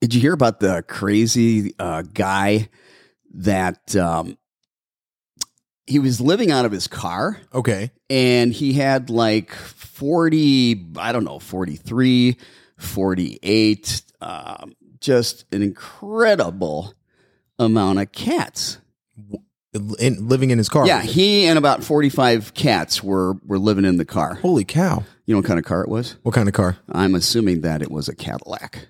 Did you hear about the crazy uh, guy that um, he was living out of his car Okay. and he had like 40, I don't know, 43, 48, um, just an incredible amount of cats. In, living in his car. Yeah, he and about 45 cats were, were living in the car. Holy cow. You know what kind of car it was? What kind of car? I'm assuming that it was a Cadillac.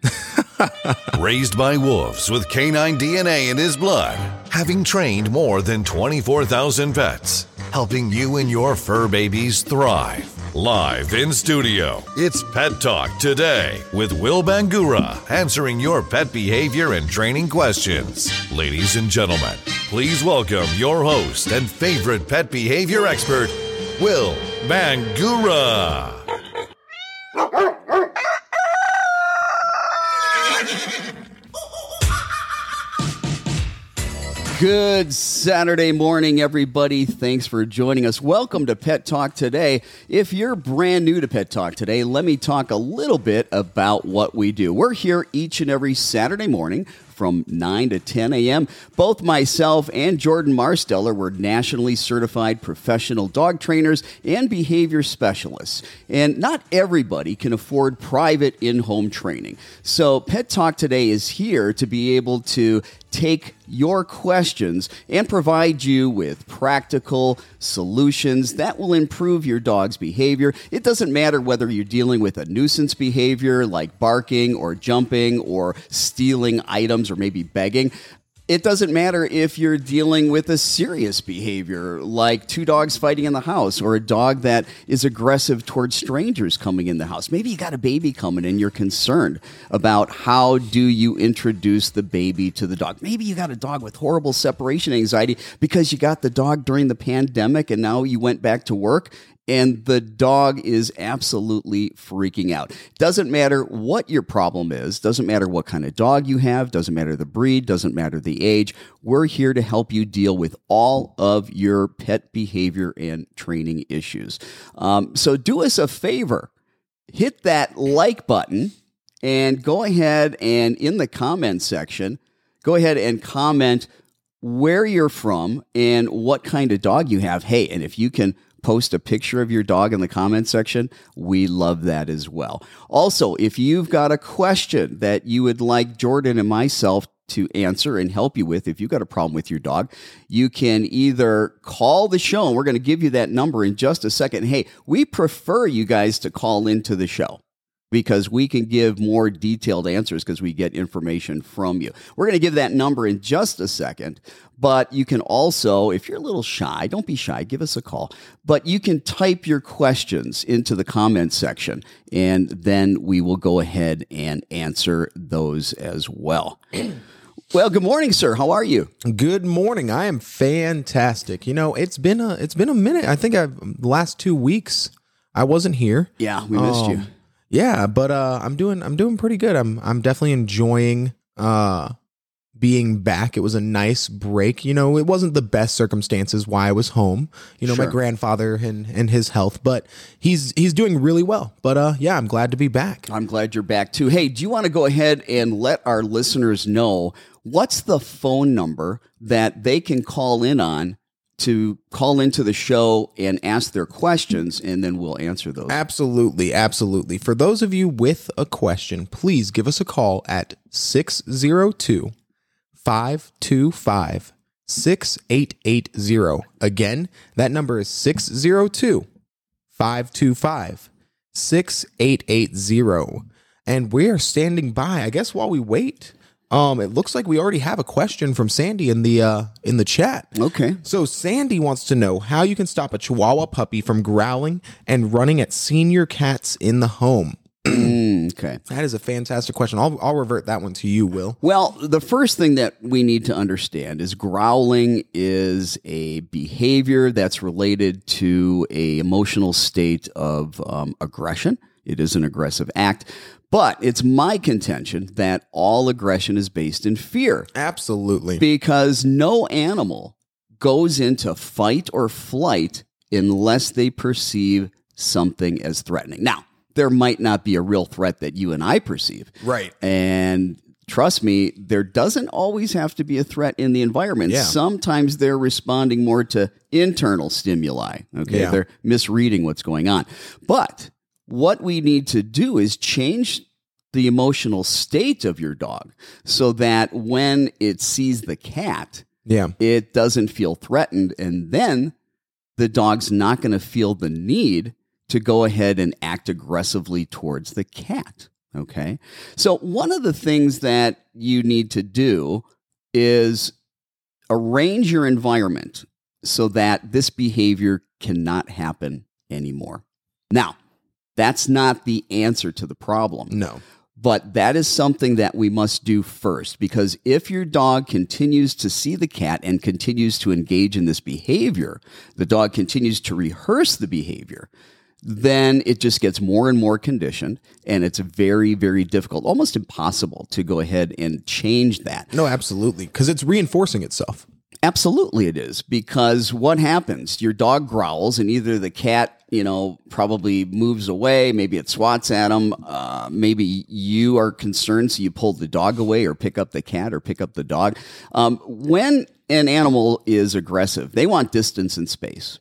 Raised by wolves with canine DNA in his blood, having trained more than 24,000 vets, helping you and your fur babies thrive. Live in studio, it's Pet Talk today with Will Bangura answering your pet behavior and training questions. Ladies and gentlemen, please welcome your host and favorite pet behavior expert, Will Bangura. Good Saturday morning, everybody. Thanks for joining us. Welcome to Pet Talk today. If you're brand new to Pet Talk today, let me talk a little bit about what we do. We're here each and every Saturday morning from 9 to 10 a.m. Both myself and Jordan Marsteller were nationally certified professional dog trainers and behavior specialists. And not everybody can afford private in home training. So, Pet Talk today is here to be able to take your questions and provide you with practical solutions that will improve your dog's behavior. It doesn't matter whether you're dealing with a nuisance behavior like barking or jumping or stealing items or maybe begging. It doesn't matter if you're dealing with a serious behavior like two dogs fighting in the house or a dog that is aggressive towards strangers coming in the house. Maybe you got a baby coming and you're concerned about how do you introduce the baby to the dog. Maybe you got a dog with horrible separation anxiety because you got the dog during the pandemic and now you went back to work and the dog is absolutely freaking out. Doesn't matter what your problem is, doesn't matter what kind of dog you have, doesn't matter the breed, doesn't matter the age. We're here to help you deal with all of your pet behavior and training issues. Um, so do us a favor hit that like button and go ahead and in the comment section, go ahead and comment where you're from and what kind of dog you have. Hey, and if you can post a picture of your dog in the comment section, we love that as well. Also, if you've got a question that you would like Jordan and myself to answer and help you with if you've got a problem with your dog, you can either call the show, and we're going to give you that number in just a second. Hey, we prefer you guys to call into the show because we can give more detailed answers because we get information from you. We're going to give that number in just a second, but you can also, if you're a little shy, don't be shy, give us a call. But you can type your questions into the comment section and then we will go ahead and answer those as well. Well, good morning, sir. How are you? Good morning. I am fantastic. You know, it's been a it's been a minute. I think I've the last two weeks I wasn't here. Yeah, we missed you. Um, Yeah, but uh I'm doing I'm doing pretty good. I'm I'm definitely enjoying uh being back. It was a nice break. You know, it wasn't the best circumstances why I was home. You know, Sure. my grandfather and and his health, but he's he's doing really well. But uh yeah, I'm glad to be back. I'm glad you're back too. Hey, do you want to go ahead and let our listeners know what's the phone number that they can call in on to call into the show and ask their questions, and then we'll answer those. Absolutely, absolutely. For those of you with a question, please give us a call at 602 525 6880. Again, that number is 602 525 6880. And we are standing by. I guess while we wait, um, it looks like we already have a question from Sandy in the uh in the chat. Okay. So Sandy wants to know how you can stop a Chihuahua puppy from growling and running at senior cats in the home. Mm, okay. That is a fantastic question. I'll I'll revert that one to you, Will. Well, the first thing that we need to understand is growling is a behavior that's related to a emotional state of um, aggression. It is an aggressive act, but it's my contention that all aggression is based in fear Absolutely. because no animal goes into fight or flight unless they perceive something as threatening. Now, there might not be a real threat that you and I perceive. Right. And trust me, there doesn't always have to be a threat in the environment. Yeah. Sometimes they're responding more to internal stimuli. Okay. Yeah. They're misreading what's going on. But what we need to do is change the emotional state of your dog so that when it sees the cat, Yeah. it doesn't feel threatened. And then the dog's not going to feel the need to go ahead and act aggressively towards the cat. Okay. So, one of the things that you need to do is arrange your environment so that this behavior cannot happen anymore. Now, that's not the answer to the problem. No. But that is something that we must do first because if your dog continues to see the cat and continues to engage in this behavior, the dog continues to rehearse the behavior, then it just gets more and more conditioned and it's very, very difficult, almost impossible to go ahead and change that. No, absolutely. Because it's reinforcing itself. Absolutely, it is because what happens? Your dog growls, and either the cat, you know, probably moves away. Maybe it swats at him. Uh, maybe you are concerned, so you pull the dog away, or pick up the cat, or pick up the dog. Um, when an animal is aggressive, they want distance and space,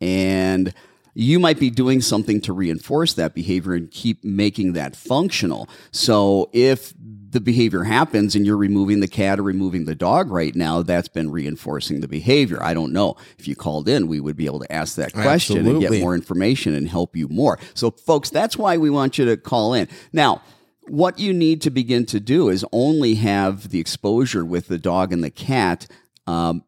and you might be doing something to reinforce that behavior and keep making that functional. So if the behavior happens and you're removing the cat or removing the dog right now, that's been reinforcing the behavior. I don't know. If you called in, we would be able to ask that question and get more information and help you more. So, folks, that's why we want you to call in. Now, what you need to begin to do is only have the exposure with the dog and the cat um,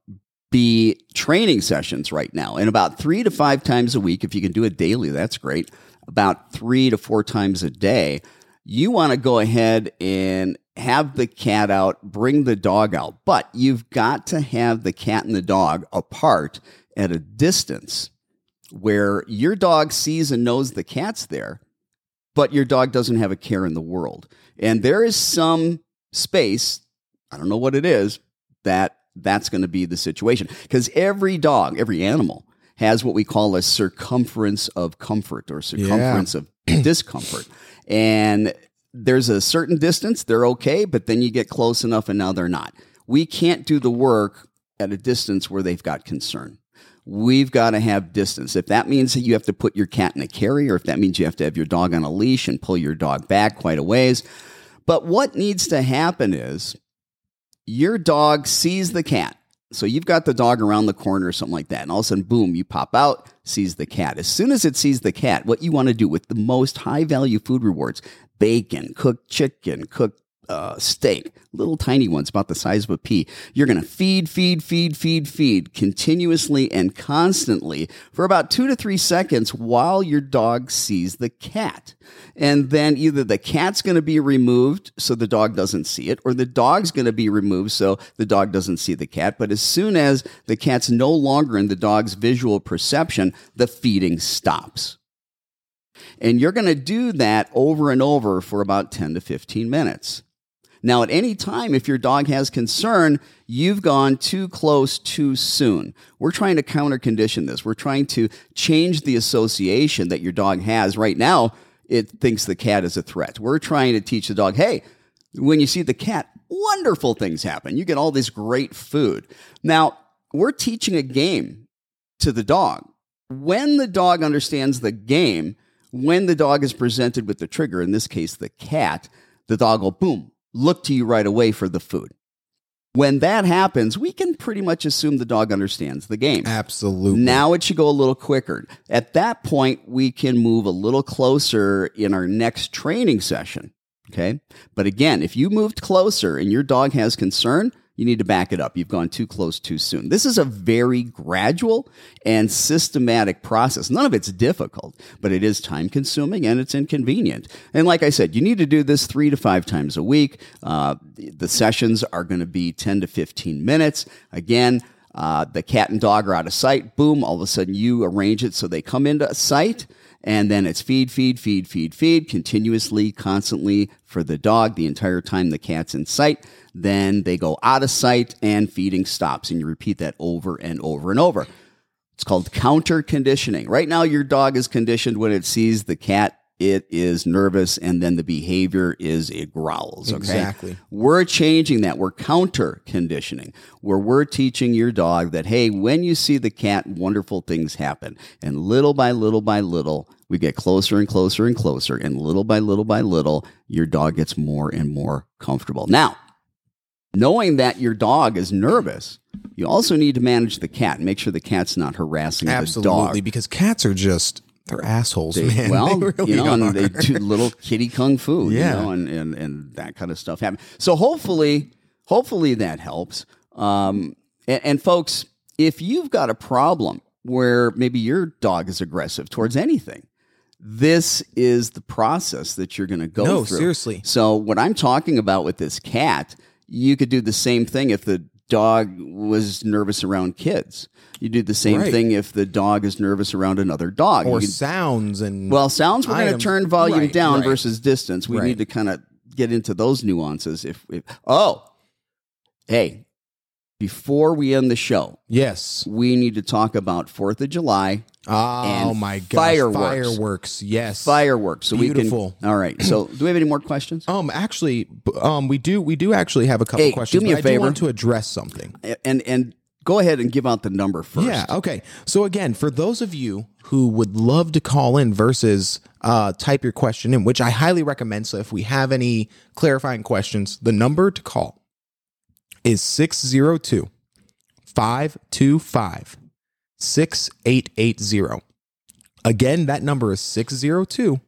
be training sessions right now. And about three to five times a week, if you can do it daily, that's great. About three to four times a day, you want to go ahead and have the cat out, bring the dog out. But you've got to have the cat and the dog apart at a distance where your dog sees and knows the cat's there, but your dog doesn't have a care in the world. And there is some space, I don't know what it is, that that's going to be the situation. Because every dog, every animal has what we call a circumference of comfort or circumference of discomfort. And there's a certain distance, they're okay, but then you get close enough and now they're not. We can't do the work at a distance where they've got concern. We've got to have distance. If that means that you have to put your cat in a carrier, if that means you have to have your dog on a leash and pull your dog back quite a ways. But what needs to happen is your dog sees the cat. So you've got the dog around the corner or something like that. And all of a sudden, boom, you pop out, sees the cat. As soon as it sees the cat, what you want to do with the most high value food rewards bacon, cooked chicken, cooked uh, steak, little tiny ones about the size of a pea. You're going to feed, feed, feed, feed, feed continuously and constantly for about two to three seconds while your dog sees the cat. And then either the cat's going to be removed so the dog doesn't see it, or the dog's going to be removed so the dog doesn't see the cat. But as soon as the cat's no longer in the dog's visual perception, the feeding stops. And you're going to do that over and over for about 10 to 15 minutes. Now, at any time, if your dog has concern, you've gone too close too soon. We're trying to counter condition this. We're trying to change the association that your dog has. Right now, it thinks the cat is a threat. We're trying to teach the dog, hey, when you see the cat, wonderful things happen. You get all this great food. Now, we're teaching a game to the dog. When the dog understands the game, when the dog is presented with the trigger, in this case, the cat, the dog will boom, look to you right away for the food. When that happens, we can pretty much assume the dog understands the game. Absolutely. Now it should go a little quicker. At that point, we can move a little closer in our next training session. Okay. But again, if you moved closer and your dog has concern, you need to back it up. You've gone too close too soon. This is a very gradual and systematic process. None of it's difficult, but it is time consuming and it's inconvenient. And like I said, you need to do this three to five times a week. Uh, the sessions are going to be 10 to 15 minutes. Again, uh, the cat and dog are out of sight. Boom, all of a sudden you arrange it so they come into sight. And then it's feed, feed, feed, feed, feed continuously, constantly for the dog the entire time the cat's in sight. Then they go out of sight and feeding stops. And you repeat that over and over and over. It's called counter conditioning. Right now, your dog is conditioned when it sees the cat it is nervous, and then the behavior is it growls. Okay? Exactly. We're changing that. We're counter conditioning, where we're teaching your dog that, hey, when you see the cat, wonderful things happen. And little by little by little, we get closer and closer and closer. And little by little by little, your dog gets more and more comfortable. Now, knowing that your dog is nervous, you also need to manage the cat and make sure the cat's not harassing the dog. Absolutely, because cats are just they're assholes, man. Well, They really you know, are. and they do little kitty kung fu, Yeah. you know, and, and, and that kind of stuff happen. So hopefully, hopefully that helps. Um, and, and folks, if you've got a problem where maybe your dog is aggressive towards anything, this is the process that you're going to go No, through. seriously. So what I'm talking about with this cat, you could do the same thing if the dog was nervous around kids. You do the same Right. thing if the dog is nervous around another dog. or could- sounds and well, sounds we're going to turn volume Right, down right. versus distance. We need to kind of get into those nuances. If, if oh, hey, before we end the show, yes. we need to talk about Fourth of July Oh my gosh, fireworks. fireworks. Yes, fireworks. So Beautiful. we can. All right. So, do we have any more questions? Um, actually, um, we do we do actually have a couple Hey, questions. do me a I favor. want to address something. And and go ahead and give out the number first. Yeah. Okay. So again, for those of you who would love to call in versus uh, type your question in, which I highly recommend. So if we have any clarifying questions, the number to call is 602 525 6880. Again, that number is 602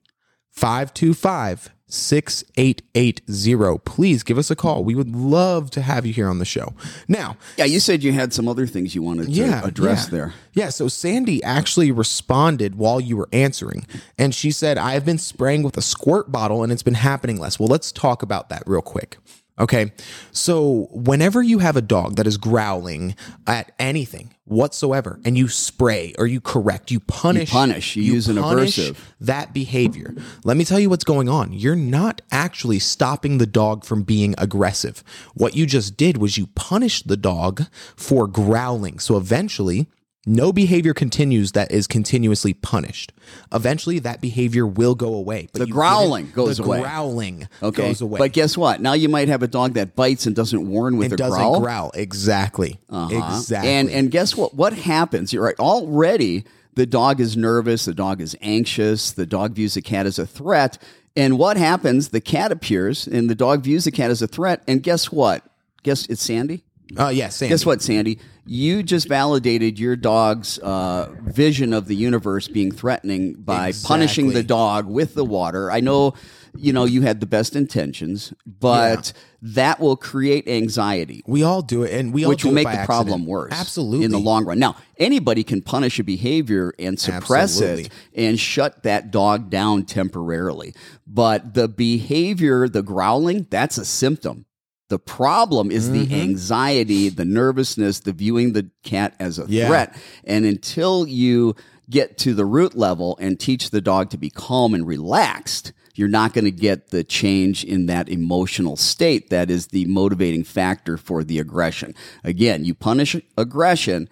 525 6880. Please give us a call. We would love to have you here on the show. Now, Yeah. You said you had some other things you wanted to yeah, address yeah. there. Yeah, so Sandy actually responded while you were answering, and she said, I have been spraying with a squirt bottle and it's been happening less. Well, let's talk about that real quick. Okay. So, whenever you have a dog that is growling at anything whatsoever and you spray or you correct, you punish, punish, you use an aversive. that behavior. Let me tell you what's going on. You're not actually stopping the dog from being aggressive. What you just did was you punished the dog for growling. So eventually, no behavior continues that is continuously punished. Eventually, that behavior will go away. But The growling goes the away. growling Okay. goes away. But guess what? Now you might have a dog that bites and doesn't warn with it a doesn't growl. growl. Exactly. Uh-huh. Exactly. And and guess what? What happens? You're right. Already the dog is nervous, the dog is anxious, the dog views the cat as a threat. And what happens? The cat appears and the dog views the cat as a threat. And guess what? Guess it's Sandy? Uh, yeah, Sandy. Guess what, Sandy? You just validated your dog's uh, vision of the universe being threatening by punishing the dog with the water. I know, you know, you had the best intentions, but that will create anxiety We all do it, and we all which will make the problem accident. worse. Absolutely. In the long run. Now, anybody can punish a behavior and suppress it and shut that dog down temporarily. But the behavior, the growling, that's a symptom. The problem is Mm-hmm. the anxiety, the nervousness, the viewing the cat as a Yeah. threat. And until you get to the root level and teach the dog to be calm and relaxed, you're not going to get the change in that emotional state that is the motivating factor for the aggression. Again, you punish aggression,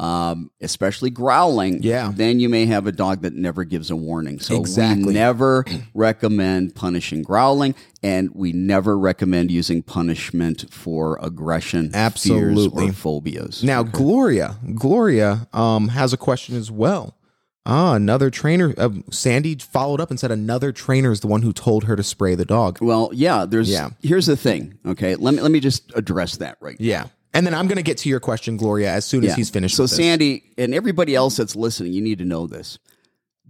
um, especially growling, Yeah. then you may have a dog that never gives a warning. So we never recommend punishing growling, and we never recommend using punishment for aggression, fears, Absolutely. or phobias. Now, Gloria, Gloria um, has a question as well. Ah, another trainer. Uh, Sandy followed up and said another trainer is the one who told her to spray the dog. Well, yeah. There's. Yeah. Here's the thing. Okay. Let me let me just address that right. Yeah. And then I'm going to get to your question, Gloria, as soon as he's finished. So, with this. Sandy and everybody else that's listening, you need to know this.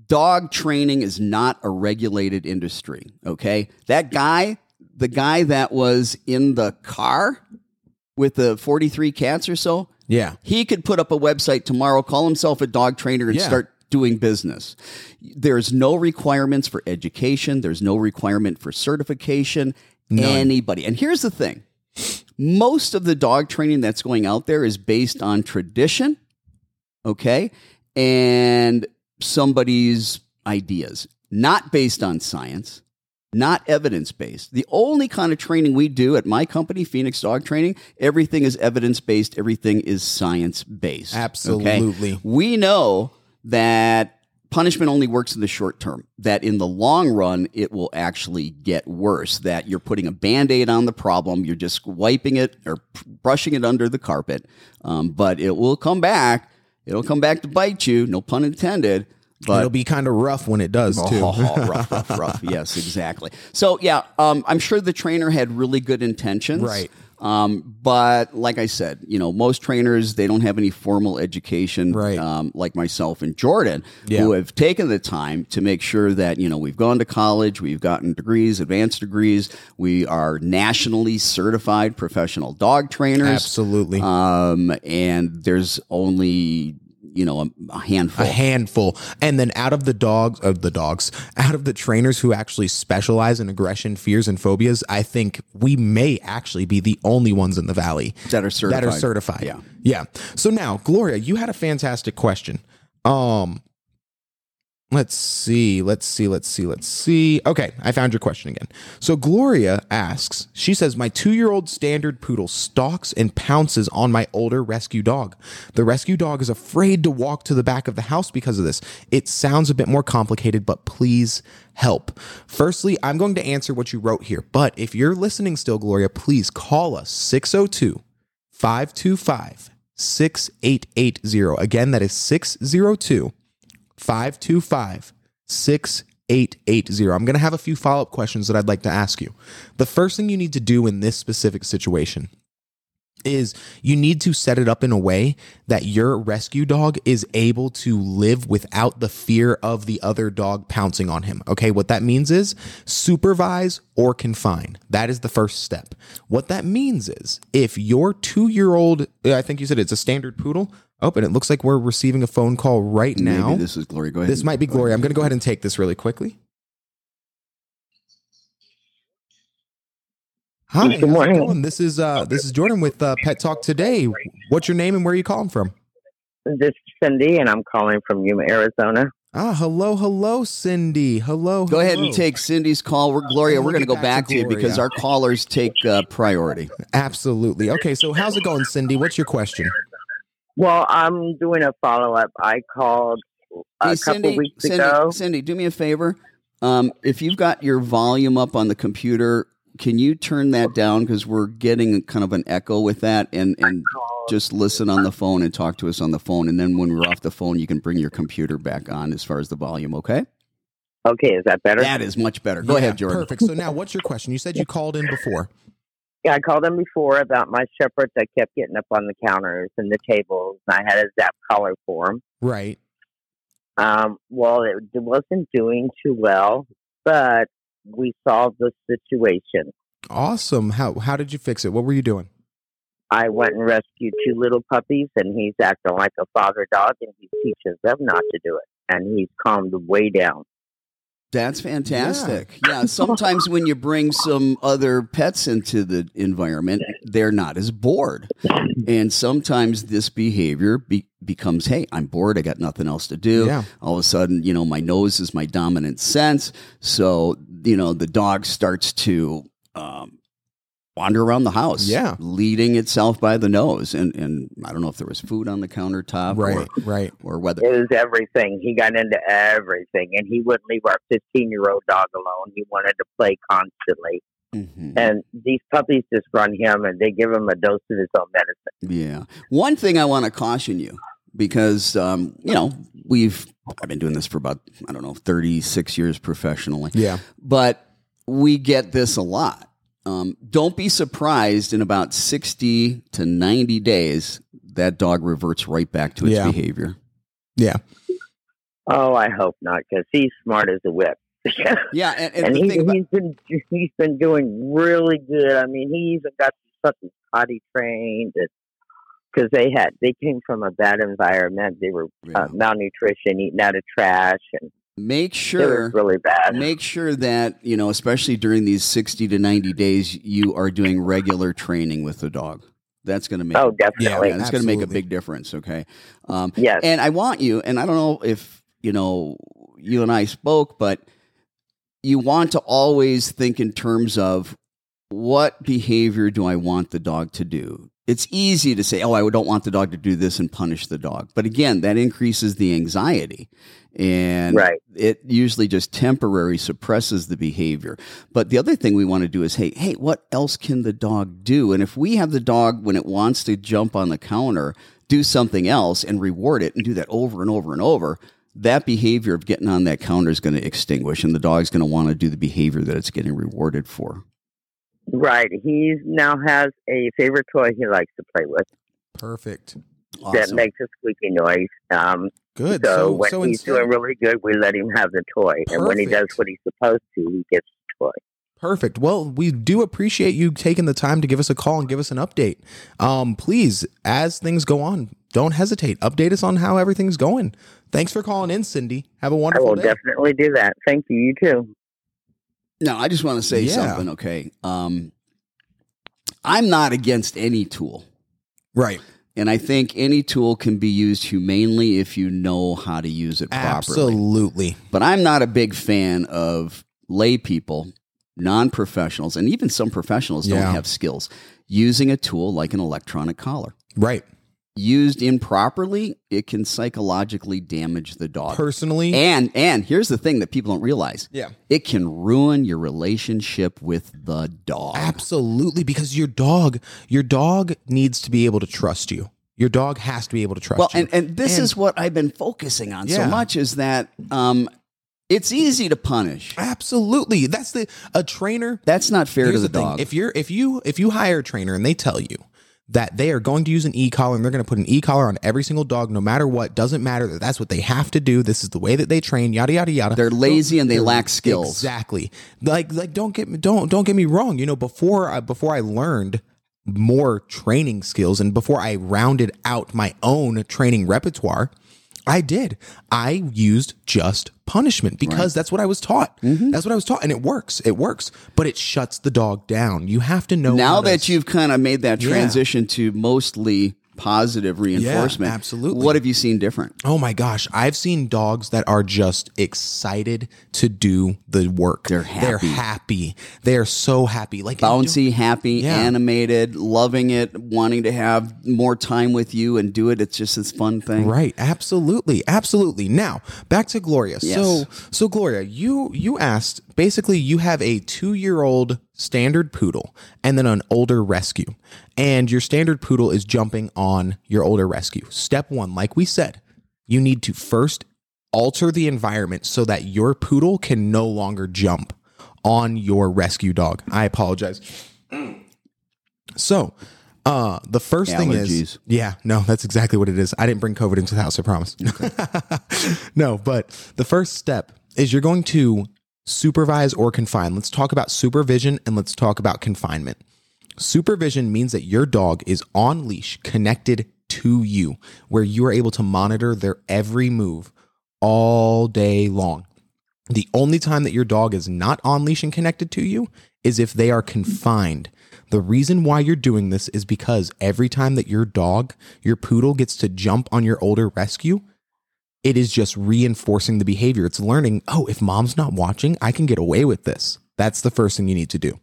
Dog training is not a regulated industry. Okay. That guy, the guy that was in the car with the 43 cats or so, Yeah. he could put up a website tomorrow, call himself a dog trainer, and Yeah. start doing business. There's no requirements for education, there's no requirement for certification. Anybody. And here's the thing most of the dog training that's going out there is based on tradition, okay, and somebody's ideas, not based on science. Not evidence based. The only kind of training we do at my company, Phoenix Dog Training, everything is evidence based, everything is science based. Absolutely. We know that punishment only works in the short term. That in the long run, it will actually get worse. That you're putting a band aid on the problem, you're just wiping it or brushing it under the carpet, um, but it will come back. It'll come back to bite you. No pun intended. But It'll be kind of rough when it does too. Oh, rough, rough, rough. Yes, exactly. So yeah, um, I'm sure the trainer had really good intentions. Right. Um, but like I said, you know, most trainers they don't have any formal education, Right. Um, like myself and Jordan, Yeah. who have taken the time to make sure that you know we've gone to college, we've gotten degrees, advanced degrees, we are nationally certified professional dog trainers. Absolutely. Um, and there's only you know a, a handful. a handful and then out of the dogs of the dogs out of the trainers who actually specialize in aggression fears and phobias i think we may actually be the only ones in the valley That are certified. that are certified Yeah. yeah so now gloria you had a fantastic question um Let's see, let's see, let's see, let's see. Okay, I found your question again. So Gloria asks, she says, My two year old standard poodle stalks and pounces on my older rescue dog. The rescue dog is afraid to walk to the back of the house because of this. It sounds a bit more complicated, but please help. Firstly, I'm going to answer what you wrote here, but if you're listening still, Gloria, please call us 602 525 6880. Again, that is 602 525 6880. I'm going to have a few follow up questions that I'd like to ask you. The first thing you need to do in this specific situation is you need to set it up in a way that your rescue dog is able to live without the fear of the other dog pouncing on him. Okay, what that means is supervise or confine. That is the first step. What that means is if your two year old, I think you said it's a standard poodle. Oh, and it looks like we're receiving a phone call right now. Maybe this is Gloria. Go ahead. This might be Gloria. I'm going to go ahead and take this really quickly. Hi, Good how's it morning. This is uh, this is Jordan with uh, Pet Talk today. What's your name and where are you calling from? This is Cindy, and I'm calling from Yuma, Arizona. Ah, hello, hello, Cindy. Hello. Go ahead and take Cindy's call. We're Gloria. We're going to go back back to to you because our callers take uh, priority. Absolutely. Okay, so how's it going, Cindy? What's your question? Well, I'm doing a follow up. I called a Hey, couple weeks Cindy, ago. Cindy, do me a favor. Um, if you've got your volume up on the computer, can you turn that down because we're getting kind of an echo with that, and and just listen on the phone and talk to us on the phone, and then when we're off the phone, you can bring your computer back on as far as the volume. Okay, Okay, is that better? that is much better. Go Yeah, ahead, Jordan. Perfect. So now, what's your question? You said you called in before. Yeah, I called them before about my shepherd that kept getting up on the counters and the tables. And I had a zap collar for him. Right. Um, well, it, it wasn't doing too well, but we solved the situation. Awesome. How how did you fix it? What were you doing? I went and rescued two little puppies, and he's acting like a father dog, and he teaches them not to do it. And he's calmed way down. That's fantastic. Yeah. sometimes when you bring some other pets into the environment, they're not as bored. And sometimes this behavior be- becomes, hey, I'm bored. I got nothing else to do. Yeah. All of a sudden, you know, my nose is my dominant sense. So, you know, the dog starts to um, wander around the house, Yeah. leading itself by the nose. And, and I don't know if there was food on the countertop Right. Right. or, or whether. It was everything. He got into everything, and he wouldn't leave our 15 year old dog alone. He wanted to play constantly. Mhm. And these puppies just run him, and they give him a dose of his own medicine. Yeah. One thing I want to caution you because um, you know we've I've been doing this for about I don't know thirty six years professionally, Yeah. but we get this a lot. Um, don't be surprised in about sixty to ninety days that dog reverts right back to its Yeah. behavior. Yeah. Oh, I hope not, because he's smart as a whip. Yeah, and, and, and the he, thing about he's been he's been doing really good. I mean, he even got something potty trained, because they had they came from a bad environment. They were uh, malnutrition, eating out of trash, and make it sure was really bad. make sure that you know especially during these 60 to 90 days you are doing regular training with the dog that's going to make oh, definitely. yeah, it's going to make a big difference okay um, Yes. and i want you and i don't know if you know you and i spoke but you want to always think in terms of what behavior do i want the dog to do it's easy to say, oh, I don't want the dog to do this and punish the dog. But again, that increases the anxiety. And Right. it usually just temporarily suppresses the behavior. But the other thing we want to do is, hey, hey, what else can the dog do? And if we have the dog when it wants to jump on the counter, do something else and reward it and do that over and over and over, that behavior of getting on that counter is going to extinguish and the dog's going to want to do the behavior that it's getting rewarded for. Right. He now has a favorite toy he likes to play with Perfect. that makes a squeaky noise. Um, Good. so, So, when so he's instead, doing really good, we let him have the toy. And when he does what he's supposed to, he gets the toy. Perfect. Well, we do appreciate you taking the time to give us a call and give us an update. Um, please, as things go on, don't hesitate. Update us on how everything's going. Thanks for calling in, Cindy. Have a wonderful day. I will day. definitely do that. Thank you. You too. Now, I just want to say Yeah. something, okay? Um, I'm not against any tool. right. And I think any tool can be used humanely if you know how to use it properly. Absolutely. But I'm not a big fan of lay people, non professionals, and even some professionals don't have skills using a tool like an electronic collar. Right. Used improperly, it can psychologically damage the dog. Personally, and and here's the thing that people don't realize. Yeah. It can ruin your relationship with the dog. absolutely because your dog, your dog needs to be able to trust you. Your dog has to be able to trust Well, you. and, and this And- is what I've been focusing on Yeah. so much is that um, it's easy to punish. absolutely. That's the a trainer That's not fair to the, the, thing. dog. If you're if you if you hire a trainer and they tell you that they are going to use an e-collar and they're going to put an e-collar on every single dog no matter what. Doesn't matter that that's what they have to do. This is the way that they train yada yada yada. They're lazy and they lack skills. exactly. Like like don't get me don't don't get me wrong. You know before I, before I learned more training skills and before I rounded out my own training repertoire I did. I used just punishment because that's what I was taught. Mm-hmm. That's what I was taught, and it works. It works, but it shuts the dog down. You have to know now how to- that you've kind of made that Yeah. transition to mostly positive reinforcement, absolutely. What have you seen different? Oh my gosh, I've seen dogs that are just excited to do the work. They're They're happy. happy. They're so happy. Like Bouncy, happy, Yeah. animated, loving it, wanting to have more time with you and do it. It's just this fun thing. Right, absolutely, absolutely. Now back to Gloria. Yes. So, so Gloria, you you asked basically you have a two year old standard poodle and then an older rescue, and your standard poodle is jumping on your older rescue. Step one, like we said, you need to first alter the environment so that your poodle can no longer jump on your rescue dog. I apologize. So, uh, the first thing is, yeah, no, that's exactly what it is. I didn't bring COVID into the house, I promise. no, but the first step is you're going to supervise or confine. Let's talk about supervision and let's talk about confinement. Supervision means that your dog is on leash, connected to you, where you are able to monitor their every move all day long. The only time that your dog is not on leash and connected to you is if they are confined. The reason why you're doing this is because every time that your dog, your poodle gets to jump on your older rescue, it is just reinforcing the behavior. It's learning, oh, if mom's not watching, I can get away with this. That's the first thing you need to do.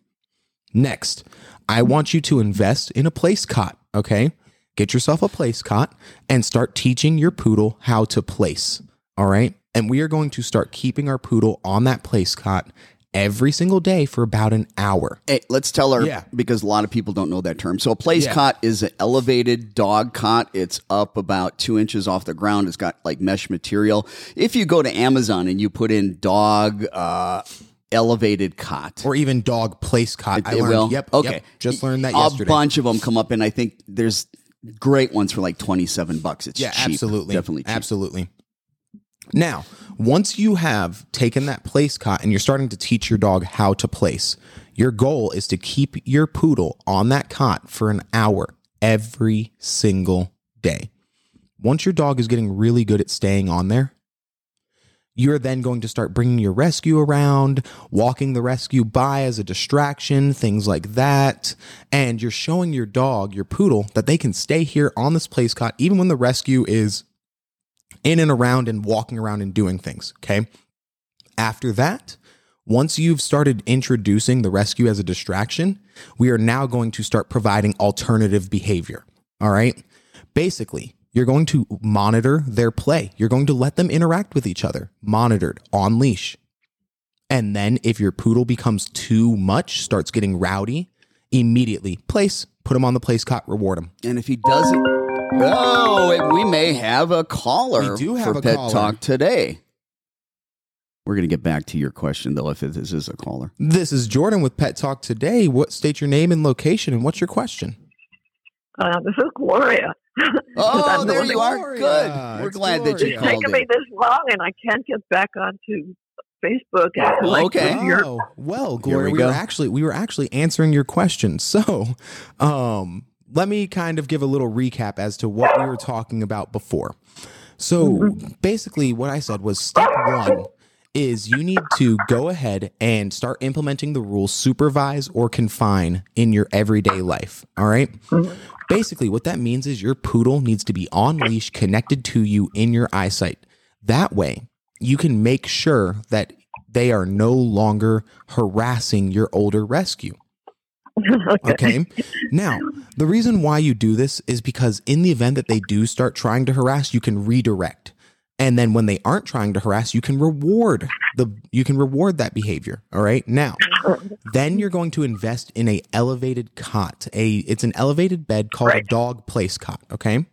Next, I want you to invest in a place cot, okay? Get yourself a place cot and start teaching your poodle how to place, all right? And we are going to start keeping our poodle on that place cot every single day for about an hour. Hey, let's tell her Yeah. because a lot of people don't know that term. So a place Yeah. cot is an elevated dog cot. It's up about two inches off the ground. It's got like mesh material. If you go to Amazon and you put in dog uh, elevated cot, Or even dog place cot. I it learned, will. Yep. Okay. yep, just learned that yesterday. a yesterday. bunch of them come up, and I think there's great ones for like twenty seven bucks. It's Yeah, cheap. absolutely. definitely cheap. Absolutely. Now, once you have taken that place cot and you're starting to teach your dog how to place, your goal is to keep your poodle on that cot for an hour every single day. Once your dog is getting really good at staying on there, you're then going to start bringing your rescue around, walking the rescue by as a distraction, things like that. And you're showing your dog, your poodle, that they can stay here on this place cot even when the rescue is in and around and walking around and doing things. Okay. After that, Once you've started introducing the rescue as a distraction, we are now going to start providing alternative behavior. All right. Basically, you're going to monitor their play. You're going to let them interact with each other, monitored on leash. And then if your poodle becomes too much, starts getting rowdy, immediately place, put him on the place cot, reward him. And if he doesn't, oh, we may have a caller We do have for a Pet caller. Talk today. We're going to get back to your question, though, if this is a caller. This is Jordan with Pet Talk today. What state your name and location and what's your question? Uh, this is Gloria. Oh, I'm there the you one- are. Gloria. Good. We're It's glad that you Gloria. It's called taken me in. this long, and I can't get back onto Facebook. And like, Okay. Your, Oh, well, Gloria, we we, go. were actually we were actually answering your question. So, um, let me kind of give a little recap as to what we were talking about before. So, mm-hmm. basically, what I said was step one is you need to go ahead and start implementing the rules supervise or confine in your everyday life. All right? Mm-hmm. Basically, what that means is your poodle needs to be on leash, connected to you in your eyesight. That way, you can make sure that they are no longer harassing your older rescue. Okay. Now, the reason why you do this is because in the event that they do start trying to harass, you can redirect. And then when they aren't trying to harass, you can reward the you can reward that behavior. All right. Now, then you're going to invest in a elevated cot. A it's an elevated bed called a dog place cot. Okay.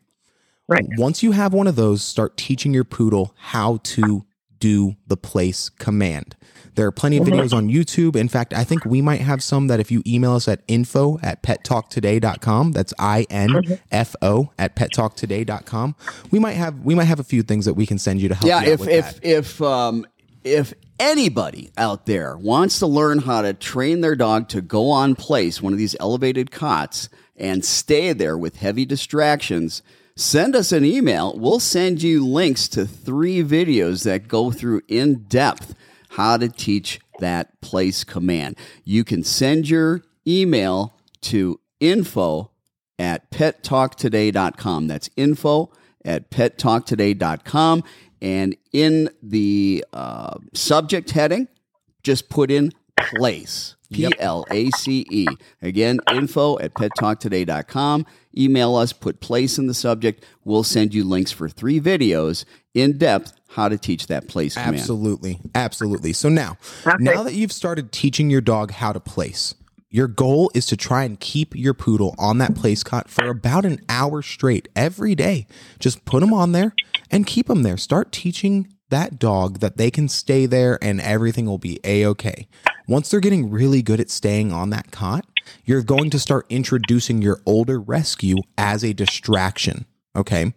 Right. Once you have one of those, start teaching your poodle how to do the place command. There are plenty of videos on YouTube. In fact, I think we might have some that if you email us at info at pettalktoday.com, that's I N F O at pettalktoday.com, we might have we might have a few things that we can send you to help Yeah, you out if if that. if um if anybody out there wants to learn how to train their dog to go on place, one of these elevated cots, and stay there with heavy distractions, send us an email. We'll send you links to three videos that go through in depth how to teach that place command. You can send your email to info at pettalktoday.com. That's info at pettalktoday.com. And in the uh, subject heading, just put in place. P L A C E. Again, info at pettalktoday.com. Email us, put place in the subject. We'll send you links for three videos in depth how to teach that place command. Absolutely. Absolutely. So now, Okay. now that you've started teaching your dog how to place, your goal is to try and keep your poodle on that place cot for about an hour straight every day. Just put them on there and keep them there. Start teaching that dog that they can stay there and everything will be a okay. Once they're getting really good at staying on that cot, you're going to start introducing your older rescue as a distraction. Okay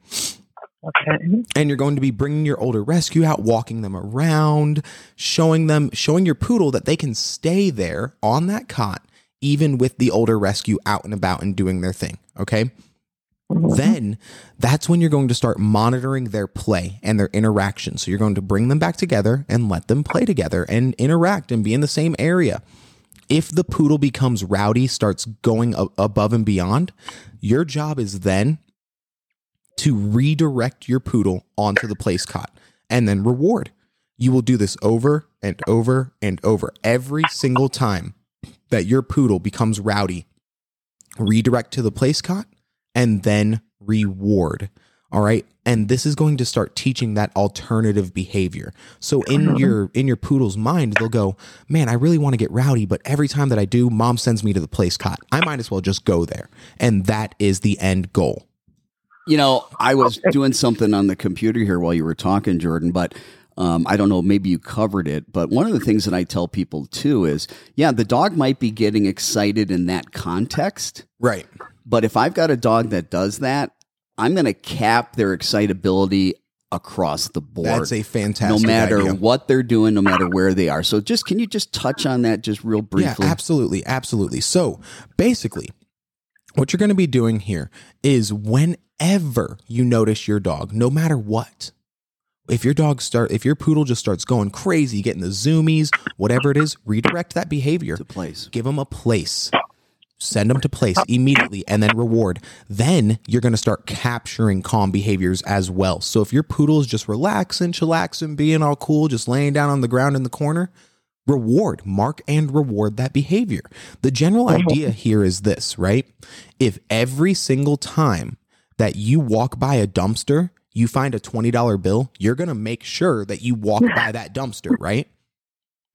okay. and you're going to be bringing your older rescue out, walking them around, showing them, showing your poodle that they can stay there on that cot, even with the older rescue out and about and doing their thing. Okay. Mm-hmm. Then that's when you're going to start monitoring their play and their interaction. So you're going to bring them back together and let them play together and interact and be in the same area. If the poodle becomes rowdy, starts going above and beyond, your job is then to redirect your poodle onto the place cot and then reward. You will do this over and over and over every single time that your poodle becomes rowdy. Redirect to the place cot and then reward. All right? And this is going to start teaching that alternative behavior. So in mm-hmm. your in your poodle's mind, they'll go, "Man, I really want to get rowdy, but every time that I do, mom sends me to the place cot. I might as well just go there." And that is the end goal. You know, I was doing something on the computer here while you were talking, Jordan, but um, I don't know, maybe you covered it. But one of the things that I tell people too is yeah, the dog might be getting excited in that context. Right. But if I've got a dog that does that, I'm going to cap their excitability across the board. That's a fantastic. no matter idea. what they're doing, no matter where they are. So just can you just touch on that just real briefly? Yeah, absolutely, absolutely. So basically, what you're going to be doing here is whenever you notice your dog, no matter what, if your dog start, if your poodle just starts going crazy, getting the zoomies, whatever it is, redirect that behavior. To place. Give them a place. Send them to place immediately and then reward. Then you're going to start capturing calm behaviors as well. So if your poodle is just relaxing, chillaxing, being all cool, just laying down on the ground in the corner, reward, mark and reward that behavior. The general uh-huh. idea here is this, right? If every single time that you walk by a dumpster, you find a $20 bill, you're going to make sure that you walk by that dumpster, right?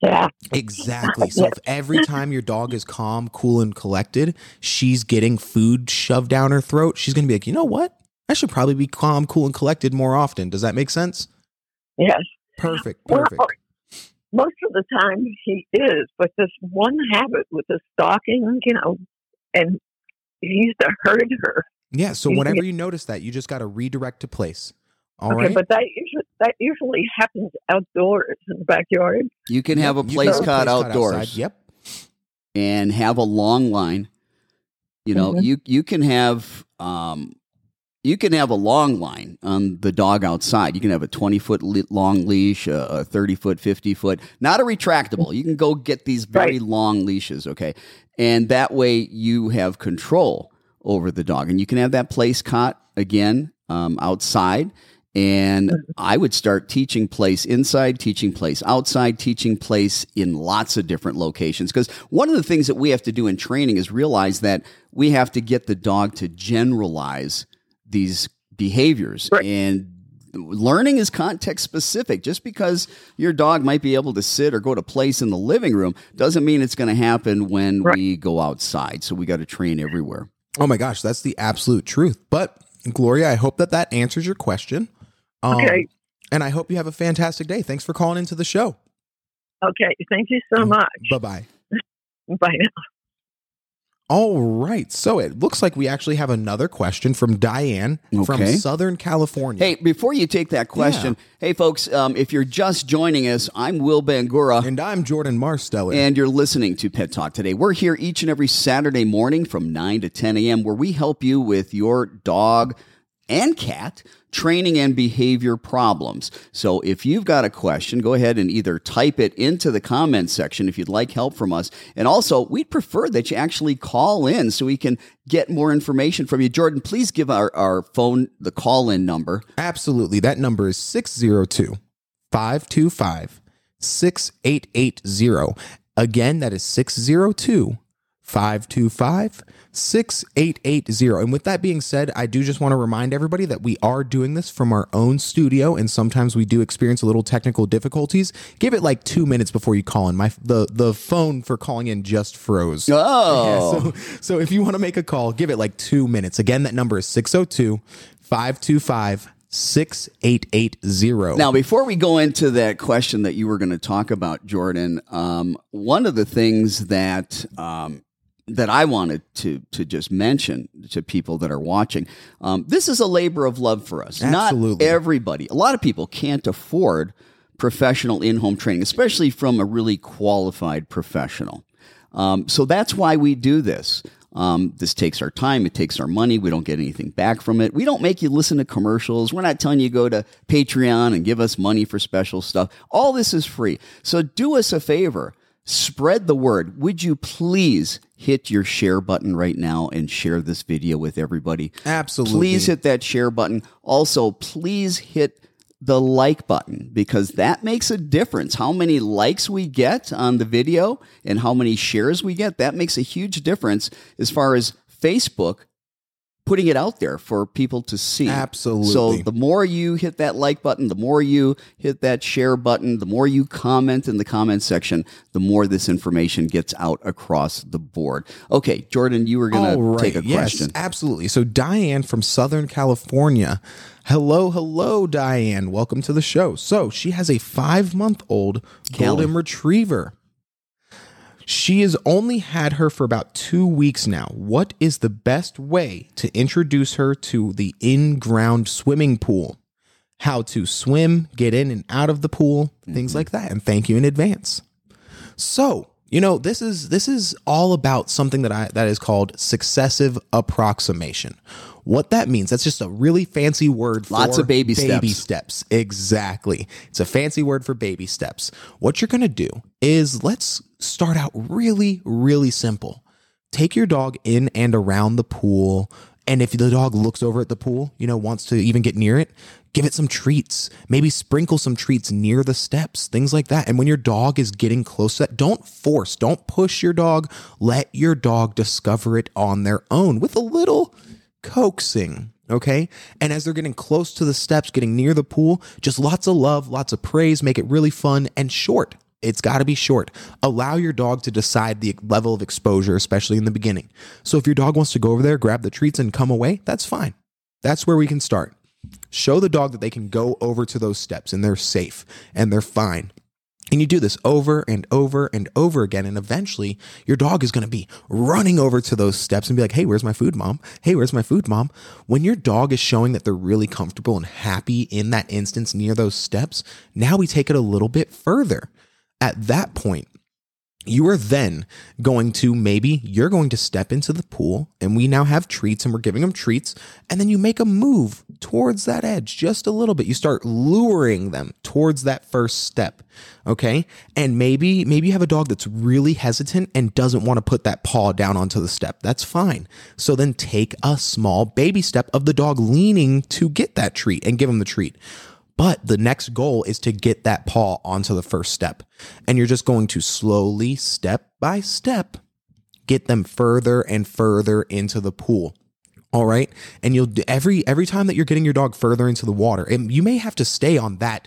Yeah. Exactly. So if every time your dog is calm, cool, and collected, she's getting food shoved down her throat, she's going to be like, you know what? I should probably be calm, cool, and collected more often. Does that make sense? Yes. Perfect. Well, Perfect. most of the time he is, but this one habit with the stalking, you know, and he used to hurt her. Yeah. So whenever you notice that, you just got to redirect to place. All okay, right. but that usually that usually happens outdoors in the backyard. You can have a place can cot place outdoors outside. Yep. and have a long line. You know, Mhm. you you can have um, you can have a long line on the dog outside. You can have a twenty foot le- long leash, a, a thirty foot, fifty foot, not a retractable. You can go get these very Right. long leashes, okay, and that way you have control over the dog, and you can have that place cot again um, outside. And I would start teaching place inside, teaching place outside, teaching place in lots of different locations. Because one of the things that we have to do in training is realize that we have to get the dog to generalize these behaviors. Right. And learning is context specific. Just because your dog might be able to sit or go to place in the living room doesn't mean it's going to happen when Right. we go outside. So we got to train everywhere. Oh my gosh, that's the absolute truth. But Gloria, I hope that that answers your question. Um, Okay. And I hope you have a fantastic day. Thanks for calling into the show. Okay, thank you Mm. so much. Bye bye. Bye now. All right. So it looks like we actually have another question from Diane from Southern California. Hey, before you take that question, hey folks, um, if you're just joining us, I'm Will Bangura. And I'm Jordan Marsteller. And you're listening to Pet Talk today. We're here each and every Saturday morning from 9 to 10 a.m., where we help you with your dog and cat training and behavior problems. So if you've got a question, go ahead and either type it into the comments section if you'd like help from us. And also, we'd prefer that you actually call in so we can get more information from you. Jordan, please give our, our phone the call in number. Absolutely. That number is 602 525 6880. Again, that is 602 525 6880. And with that being said, I do just want to remind everybody that we are doing this from our own studio, and sometimes we do experience a little technical difficulties. Give it like two minutes before you call in. My the the phone for calling in just froze. Oh. So, so if you want to make a call, give it like two minutes. Again, that number is 602 525 6880. Now, before we go into that question that you were going to talk about, Jordan, um, one of the things that um, that I wanted to to just mention to people that are watching, um, this is a labor of love for us. Absolutely. Not everybody. A lot of people can't afford professional in home training, especially from a really qualified professional. Um, so that's why we do this. Um, this takes our time. It takes our money. We don't get anything back from it. We don't make you listen to commercials. We're not telling you to go to Patreon and give us money for special stuff. All this is free. So do us a favor. Spread the word. Would you please hit your share button right now and share this video with everybody? Absolutely. Please hit that share button. Also, please hit the like button because that makes a difference. How many likes we get on the video and how many shares we get, that makes a huge difference as far as Facebook putting it out there for people to see. Absolutely. So the more you hit that like button, the more you hit that share button, the more you comment in the comment section, the more this information gets out across the board. Okay, Jordan, you were going All to take a yes, question. absolutely. So Diane from Southern California. Hello, hello, Diane. Welcome to the show. So she has a five month old golden retriever. She has only had her for about two weeks now. What is the best way to introduce her to the in ground swimming pool? How to swim, get in and out of the pool, things mm-hmm. like that. And thank you in advance. So, you know, this is this is all about something that I that is called successive approximation. What that means, that's just a really fancy word for Lots of baby baby steps. steps. Exactly. It's a fancy word for baby steps. What you're going to do is let's start out really really simple. Take your dog in and around the pool And if the dog looks over at the pool, you know, wants to even get near it, give it some treats. Maybe sprinkle some treats near the steps, things like that. And when your dog is getting close to that, don't force, don't push your dog. Let your dog discover it on their own with a little coaxing. Okay. And as they're getting close to the steps, getting near the pool, just lots of love, lots of praise, make it really fun and short. It's got to be short. Allow your dog to decide the level of exposure, especially in the beginning. So if your dog wants to go over there, grab the treats, and come away, that's fine. That's where we can start. Show the dog that they can go over to those steps and they're safe and they're fine. And you do this over and over and over again. And eventually your dog is going to be running over to those steps and be like, Hey, where's my food, mom? Hey, where's my food, mom? When your dog is showing that they're really comfortable and happy in that instance near those steps, now we take it a little bit further. At that point, you are then going to maybe you're going to step into the pool and we now have treats and we're giving them treats. And then you make a move towards that edge just a little bit. You start luring them towards that first step okay? And maybe maybe you have a dog that's really hesitant and doesn't want to put that paw down onto the step. That's fine. So then take a small baby step of the dog leaning to get that treat and give them the treat but the next goal is to get that paw onto the first step. And you're just going to slowly, step by step, get them further and further into the pool. All right. And you'll every every time that you're getting your dog further into the water, you may have to stay on that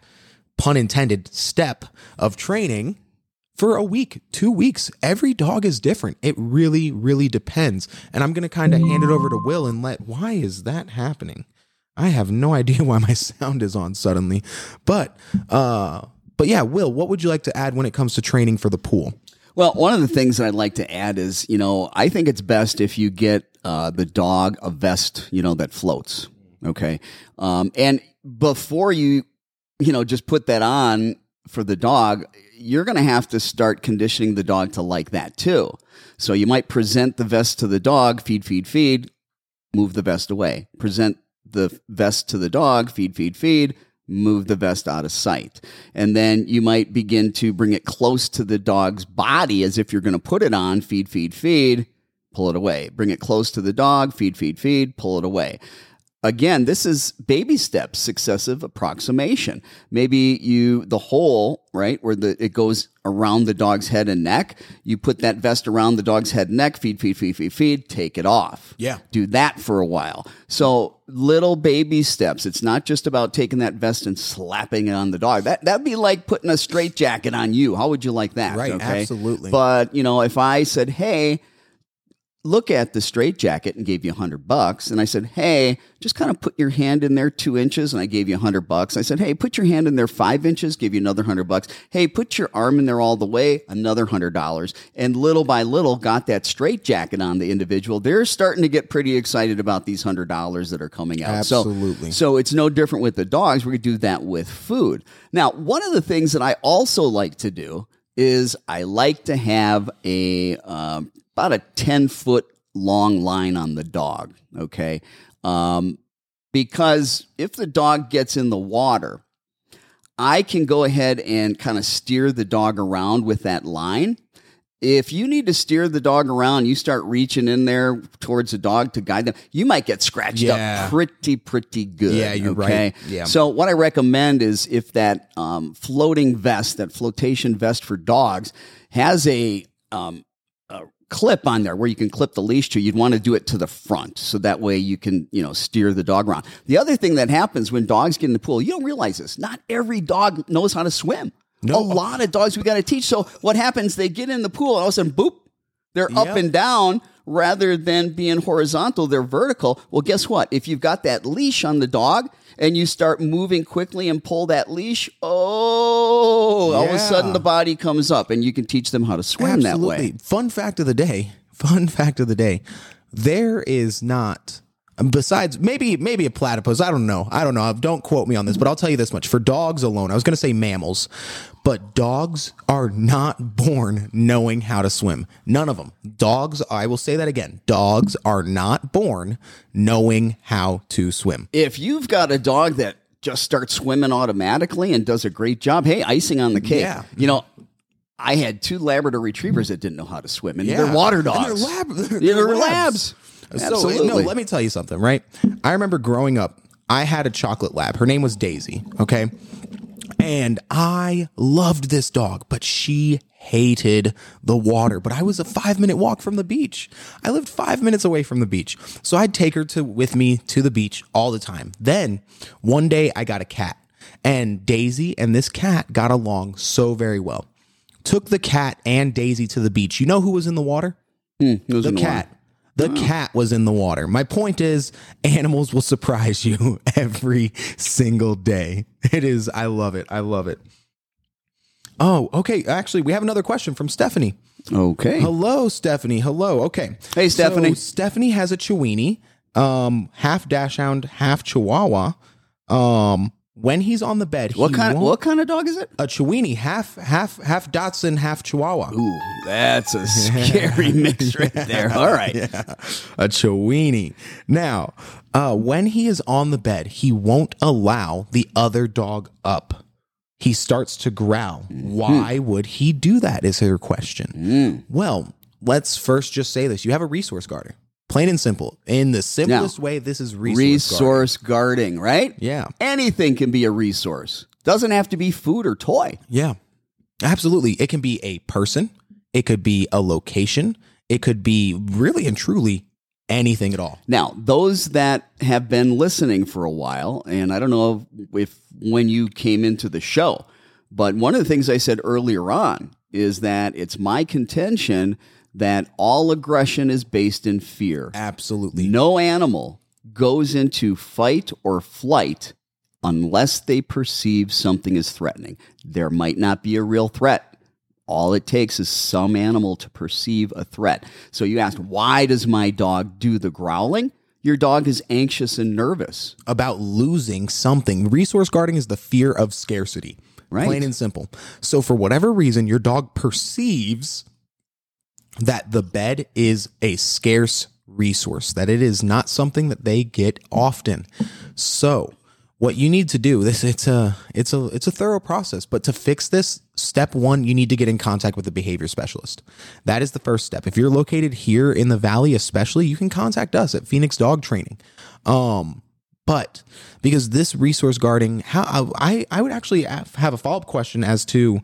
pun intended step of training for a week, two weeks. Every dog is different. It really, really depends. And I'm to kind of hand it over to Will and let, why is that happening? I have no idea why my sound is on suddenly. But uh but yeah, Will, what would you like to add when it comes to training for the pool? Well, one of the things that I'd like to add is, you know, I think it's best if you get uh, the dog a vest, you know, that floats. Okay. Um, and before you, you know, just put that on for the dog, you're going to have to start conditioning the dog to like that too. So you might present the vest to the dog, feed, feed, feed, move the vest away. Present the vest to the dog, feed, feed, feed, move the vest out of sight. And then you might begin to bring it close to the dog's body as if you're going to put it on, feed, feed, feed, pull it away. Bring it close to the dog, feed, feed, feed, pull it away. Again, this is baby steps, successive approximation. Maybe you, the hole, right, where the, it goes around the dog's head and neck, you put that vest around the dog's head and neck, feed, feed, feed, feed, feed, take it off. Yeah. Do that for a while. So little baby steps. It's not just about taking that vest and slapping it on the dog. That, that'd be like putting a straight jacket on you. How would you like that? Right. Absolutely. But, you know, if I said, hey, look at the straitjacket and gave you a hundred bucks. And I said, Hey, just kind of put your hand in there two inches. And I gave you a hundred bucks. I said, Hey, put your hand in there five inches, give you another hundred bucks. Hey, put your arm in there all the way, another hundred dollars. And little by little got that straitjacket on the individual. They're starting to get pretty excited about these hundred dollars that are coming out. Absolutely. So, so it's no different with the dogs. We're going to do that with food. Now, one of the things that I also like to do is I like to have a, um, about a 10 foot long line on the dog. Okay. Um, because if the dog gets in the water, I can go ahead and kind of steer the dog around with that line. If you need to steer the dog around, you start reaching in there towards the dog to guide them, you might get scratched Yeah. up pretty, pretty good. Yeah, you're okay? right. Yeah. So what I recommend is if that um, floating vest, that flotation vest for dogs, has a, um, a clip on there where you can clip the leash to, you'd want to do it to the front so that way you can you know steer the dog around. The other thing that happens when dogs get in the pool, you don't realize this. Not every dog knows how to swim. No. A lot of dogs we got to teach. So what happens? They get in the pool and all of a sudden, boop, they're up and down rather than being horizontal, they're vertical. Well, guess what? If you've got that leash on the dog and you start moving quickly and pull that leash, oh, all of a sudden the body comes up and you can teach them how to swim that way. Fun fact of the day. Fun fact of the day. There is not besides maybe maybe a platypus. I don't know. I don't know. Don't quote me on this, but I'll tell you this much. For dogs alone, I was going to say mammals, but dogs are not born knowing how to swim. None of them. Dogs, I will say that again. Dogs are not born knowing how to swim. If you've got a dog that just starts swimming automatically and does a great job, hey, icing on the cake. Yeah. You know, I had two Labrador retrievers that didn't know how to swim, and Yeah. they're water And they're dogs. lab- Yeah, they're they're labs. Labs. So, Absolutely. no, let me tell you something, right? I remember growing up, I had a chocolate lab. Her name was Daisy, okay? And I loved this dog, but she hated the water. But I was a five minute walk from the beach. I lived five minutes away from the beach. So I'd take her to with me to the beach all the time. Then one day I got a cat. And Daisy and this cat got along so very well. Took the cat and Daisy to the beach. You know who was in the water? Hmm, it was the in cat. The cat was in the water. My point is, animals will surprise you every single day. It is. I love it. I love it. Oh, okay. Actually, we have another question from Stephanie. Okay. Hello, Stephanie. Hello. Okay. Hey, Stephanie. So Stephanie has a Chiweenie, um, half Dachshund, half Chihuahua. Um, when he's on the bed, What he kind? won't- What kind of dog is it? A Chiweenie, half half half Dachshund, half Chihuahua. Ooh, that's a scary mix right there. All right. a Chiweenie. Now, uh, when he is on the bed, he won't allow the other dog up. He starts to growl. Why would he do that? Is her question. Well, let's first just say this: you have a resource guarder, plain and simple. In the simplest way, this is resource. guarding. Resource guarding, right? Yeah. Anything can be a resource. Doesn't have to be food or toy. Yeah, absolutely. It can be a person, it could be a location, it could be really and truly anything at all. Now, those that have been listening for a while, and I don't know if when you came into the show, but one of the things I said earlier on is that it's my contention that all aggression is based in fear. Absolutely. No animal goes into fight or flight unless they perceive something as threatening. There might not be a real threat. All it takes is some animal to perceive a threat. So you asked, why does my dog do the growling? Your dog is anxious and nervous. about losing something. Resource guarding is the fear of scarcity. Right. Plain and simple. So for whatever reason, your dog perceives that the bed is a scarce resource, that it is not something that they get often. So what you need to do this it's a it's a it's a thorough process but to fix this step 1 you need to get in contact with a behavior specialist. That is the first step. If you're located here in the valley especially you can contact us at Phoenix Dog Training. Um but because this resource guarding how I I would actually have a follow-up question as to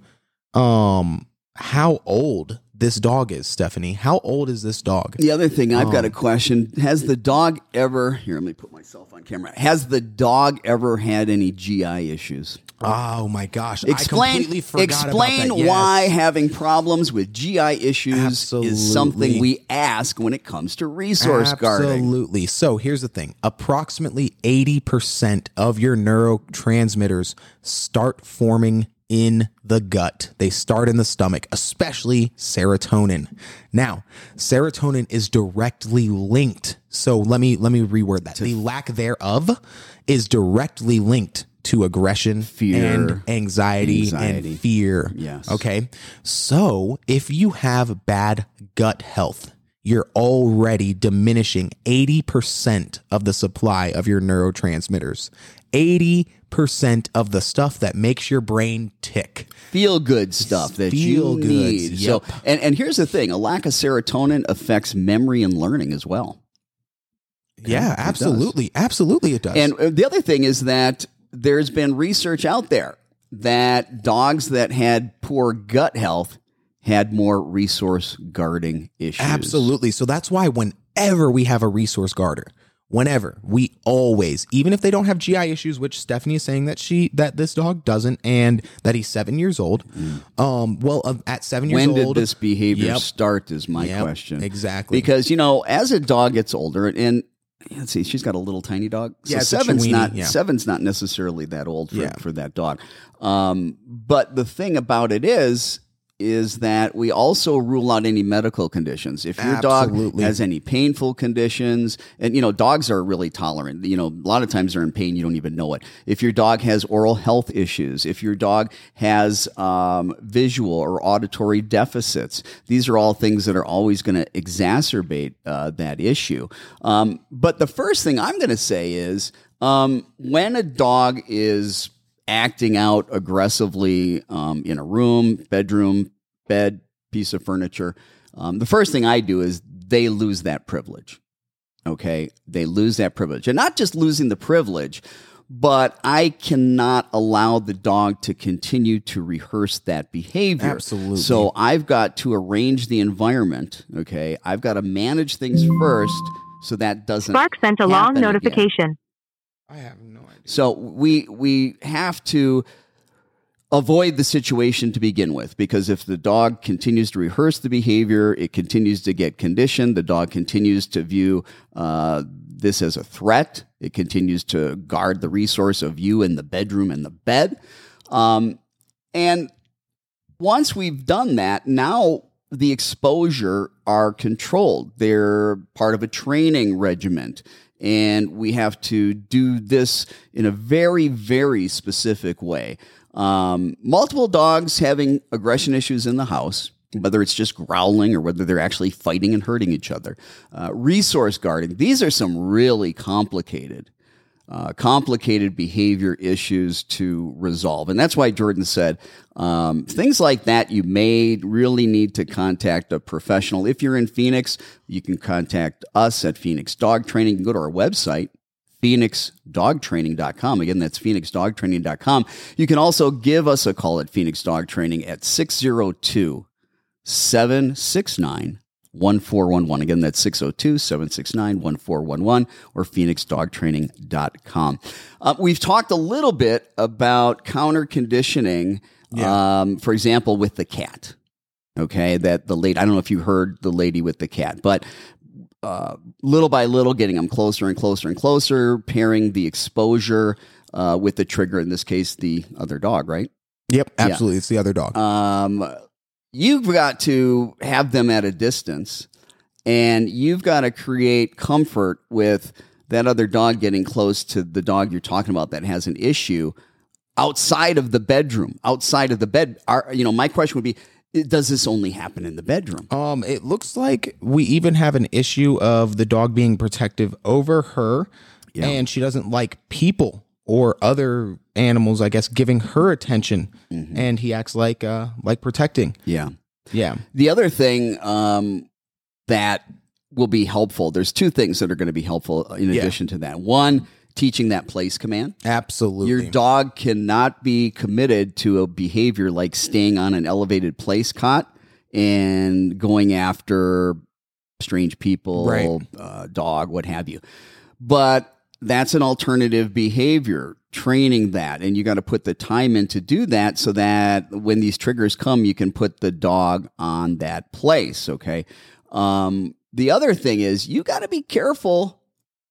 um how old this dog is Stephanie how old is this dog The other thing, I've got a oh. question. Has the dog ever, here, let me put myself on camera. Has the dog ever had any GI issues? oh my gosh I Explain, completely forgot explain about that. Yes. why having problems with GI issues is something we ask when it comes to resource guarding. Absolutely. So here's the thing approximately 80% of your neurotransmitters start forming in the gut. They start in the stomach, especially serotonin. Now, serotonin is directly linked. So let me let me reword that. The lack thereof is directly linked to aggression, Fear, and anxiety, anxiety. and fear. Yes. Okay. So if you have bad gut health, you're already diminishing 80% of the supply of your neurotransmitters. 80% of the stuff that makes your brain tick. Feel good stuff that Feel you goods, need. yep. So, and, and here's the thing a lack of serotonin affects memory and learning as well. Yeah, absolutely. Absolutely, it does. And uh, the other thing is that there's been research out there that dogs that had poor gut health had more resource guarding issues. Absolutely. So that's why whenever we have a resource guarder, whenever we always, even if they don't have GI issues, which Stephanie is saying that she that this dog doesn't, and that he's seven years old. Um, well, uh, at seven years old, When did old, this behavior Yep. start? Is my Yep, question exactly. because you know as a dog gets older and. Let's see. She's got a little tiny dog. So Yeah, seven's not yeah. seven's not necessarily that old for, Yeah. for that dog. Um, but the thing about it is, is that we also rule out any medical conditions. If your dog has any painful conditions, and you know, dogs are really tolerant. You know, a lot of times they're in pain, you don't even know it. If your dog has oral health issues, if your dog has um, visual or auditory deficits, these are all things that are always going to exacerbate uh, that issue. Um, but the first thing I'm going to say is um, when a dog is acting out aggressively um, in a room, bedroom, bed, piece of furniture, um, the first thing I do is they lose that privilege. Okay. They lose that privilege. And not just losing the privilege, but I cannot allow the dog to continue to rehearse that behavior. Absolutely. So I've got to arrange the environment. Okay. I've got to manage things first so that doesn't. Spark sent a long happen again. notification. I have no idea. So we we have to avoid the situation to begin with because if the dog continues to rehearse the behavior, it continues to get conditioned. The dog continues to view uh, this as a threat. It continues to guard the resource of you in the bedroom and the bed. Um, and once we've done that, now the exposure are controlled. They're part of a training regiment. And we have to do this in a very, very specific way. Um, multiple dogs having aggression issues in the house, whether it's just growling or whether they're actually fighting and hurting each other. Uh, resource guarding, these are some really complicated uh, complicated behavior issues to resolve. And that's why Jordan said um, things like that you may really need to contact a professional. If you're in Phoenix, you can contact us at Phoenix Dog Training. You can go to our website. PhoenixDogTraining.com. Again, that's PhoenixDogTraining.com. You can also give us a call at Phoenix Dog Training at 602 769 1411. Again, that's 602 769 1411 or phoenixdogtraining.com. Uh, we've talked a little bit about counter conditioning, um, for example, with the cat. Okay, that the lady, I don't know if you heard the lady with the cat, but uh, little by little, getting them closer and closer and closer, pairing the exposure uh, with the trigger, in this case, the other dog, right? Yep, absolutely. It's the other dog. um, you've got to have them at a distance and you've got to create comfort with that other dog getting close to the dog you're talking about that has an issue outside of the bedroom outside of the bed Are, you know my question would be does this only happen in the bedroom Um, it looks like we even have an issue of the dog being protective over her, Yeah. and she doesn't like people or other animals. I guess giving her attention, Mm-hmm. and he acts like uh like protecting. yeah Yeah, The other thing um, that will be helpful, there's two things that are going to be helpful in Yeah. addition to that. One, teaching that place command. absolutely. Your dog cannot be committed to a behavior like staying on an elevated place cot and going after strange people, Right. uh, dog, what have you. But that's an alternative behavior, training that. And you got to put the time in to do that so that when these triggers come, you can put the dog on that place. Okay. Um, the other thing is you got to be careful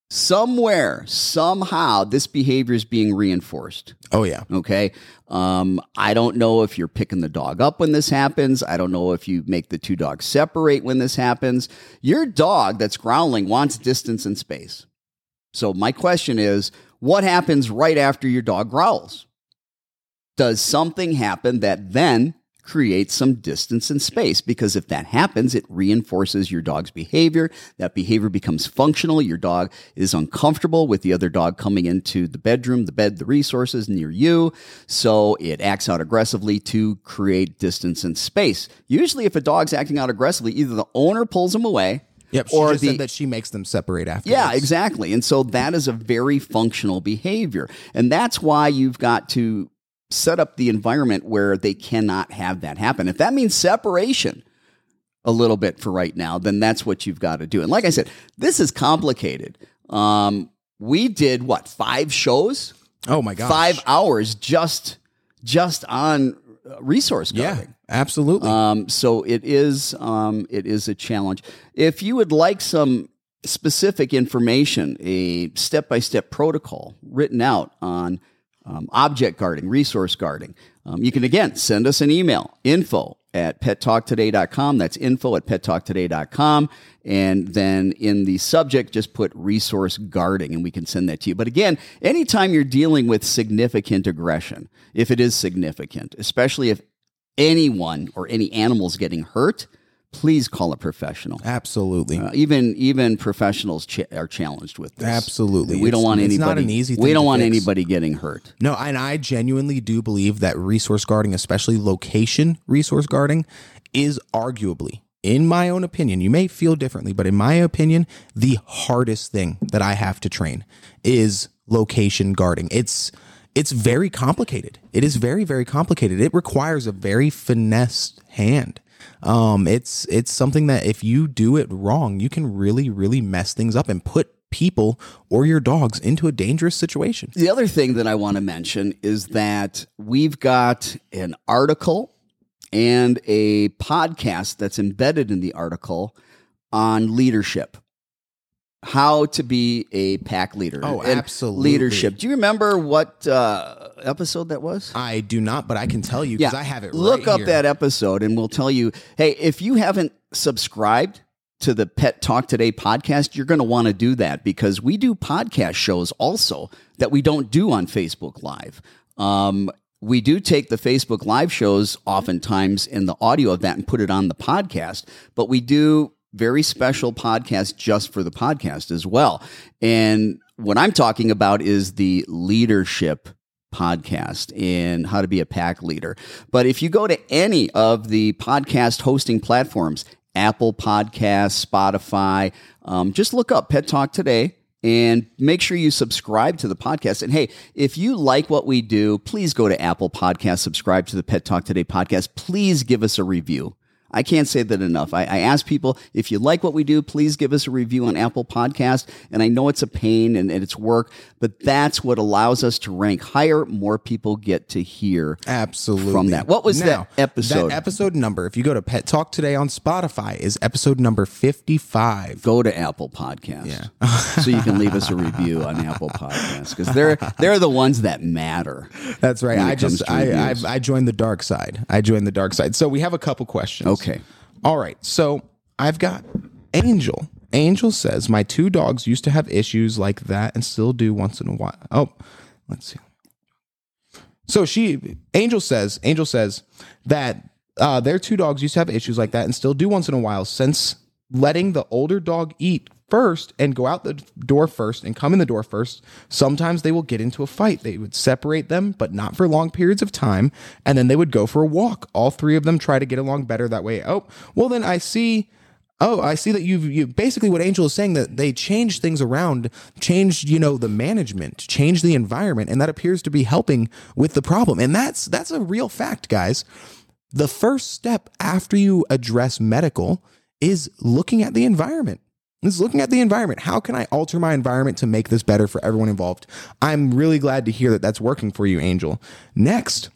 somewhere, somehow, this behavior is being reinforced. oh yeah, Okay. Um, I don't know if you're picking the dog up when this happens. I don't know if you make the two dogs separate when this happens. Your dog that's growling wants distance and space. So, my question is what happens right after your dog growls? Does something happen that then creates some distance and space? Because if that happens, it reinforces your dog's behavior. That behavior becomes functional. Your dog is uncomfortable with the other dog coming into the bedroom, the bed, the resources near you. So it acts out aggressively to create distance and space. Usually, if a dog's acting out aggressively, either the owner pulls him away. Yep. She or the, said that she makes them separate after. yeah, exactly. And so that is a very functional behavior. And that's why you've got to set up the environment where they cannot have that happen. If that means separation a little bit for right now, then that's what you've got to do. And like I said, this is complicated. Um, we did what, five shows? Oh my god, Five hours just just on resource Yeah, absolutely. Um, so it is um, it is a challenge. If you would like some specific information, a step by step protocol written out on um, object guarding, resource guarding, um, you can again send us an email info at pettalktoday.com. That's info at pettalktoday.com. And then in the subject, just put resource guarding and we can send that to you. But again, anytime you're dealing with significant aggression, if it is significant, especially if anyone or any animals getting hurt, please call a professional. absolutely. Uh, even even professionals are challenged with this. Absolutely. we don't It's- want it's anybody. not an easy we don't want fix. anybody getting hurt. No, and I genuinely do believe that resource guarding, especially location resource guarding, is arguably in my own opinion, you may feel differently, but in my opinion, the hardest thing that I have to train is location guarding. It's it's very complicated. It is very very complicated. It requires a very finessed hand. Um, it's it's something that if you do it wrong, you can really really mess things up and put people or your dogs into a dangerous situation. The other thing that I want to mention is that we've got an article and a podcast that's embedded in the article on leadership. How to be a pack leader. Oh, and absolutely. Leadership. Do you remember what uh, episode that was? I do not, but I can tell you because I have it. Look right up here. that episode and we'll tell you hey, if you haven't subscribed to the Pet Talk Today podcast, you're going to want to do that because we do podcast shows also that we don't do on Facebook Live. Um, we do take the Facebook Live shows oftentimes in the audio of that and put it on the podcast, but we do very special podcast just for the podcast as well. And what I'm talking about is the leadership podcast and how to be a pack leader. But if you go to any of the podcast hosting platforms, Apple Podcasts, Spotify, um, just look up Pet Talk Today and make sure you subscribe to the podcast. And hey, if you like what we do, please go to Apple Podcasts, subscribe to the Pet Talk Today podcast. Please give us a review. I can't say that enough. I, I ask people if you like what we do, please give us a review on Apple Podcast. And I know it's a pain and, and it's work, but that's what allows us to rank higher. More people get to hear Absolutely. from that. What was Now, that episode? That episode number, if you go to Pet Talk Today on Spotify, is episode number 55. Go to Apple Podcast, so you can leave us a review on Apple Podcast because they're they're the ones that matter. That's right. I just I, I. I joined the dark side. I joined the dark side. So we have a couple questions. Okay. All right. So I've got Angel. Angel says my two dogs used to have issues like that and still do once in a while. Oh, let's see. So she Angel says Angel says that uh, their two dogs used to have issues like that and still do once in a while since letting the older dog eat first and go out the door first and come in the door first sometimes they will get into a fight they would separate them but not for long periods of time and then they would go for a walk all three of them try to get along better that way oh well then i see Oh, I see that you've you basically what Angel is saying that they changed things around, changed you know the management, changed the environment, and that appears to be helping with the problem. And that's that's a real fact, guys. The first step after you address medical is looking at the environment. Is looking at the environment. How can I alter my environment to make this better for everyone involved? I'm really glad to hear that that's working for you, Angel. Next,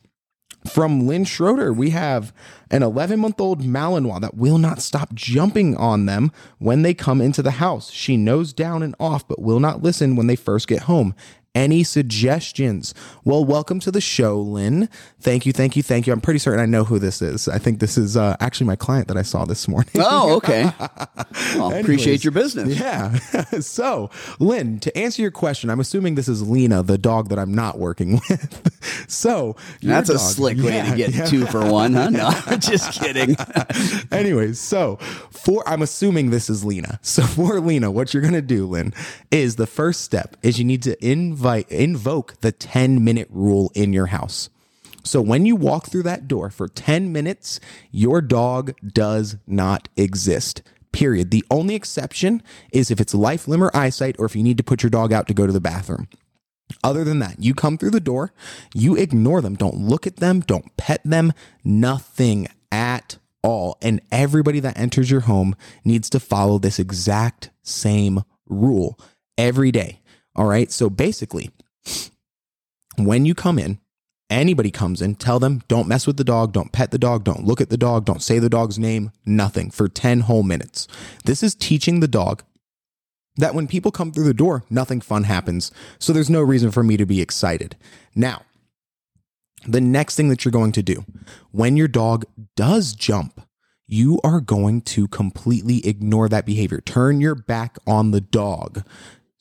from Lynn Schroeder, we have an 11 month old Malinois that will not stop jumping on them when they come into the house. She knows down and off, but will not listen when they first get home. Any suggestions? Well, welcome to the show, Lynn. Thank you, thank you, thank you. I'm pretty certain I know who this is. I think this is uh, actually my client that I saw this morning. Oh, okay. Well, appreciate your business. Yeah. so, Lynn, to answer your question, I'm assuming this is Lena, the dog that I'm not working with. so, That's a dog- slick way Yeah, to get yeah. two for one, huh? No, just kidding. Anyways, so for I'm assuming this is Lena. So for Lena, what you're gonna do, Lynn, is the first step is you need to invite invoke the 10 minute rule in your house. So when you walk through that door for 10 minutes, your dog does not exist. Period. The only exception is if it's life, limb, or eyesight, or if you need to put your dog out to go to the bathroom. Other than that, you come through the door, you ignore them. Don't look at them, don't pet them, nothing at all. And everybody that enters your home needs to follow this exact same rule every day. All right. So basically, when you come in, anybody comes in, tell them don't mess with the dog, don't pet the dog, don't look at the dog, don't say the dog's name, nothing for 10 whole minutes. This is teaching the dog that when people come through the door, nothing fun happens. So there's no reason for me to be excited. Now, the next thing that you're going to do when your dog does jump, you are going to completely ignore that behavior. Turn your back on the dog.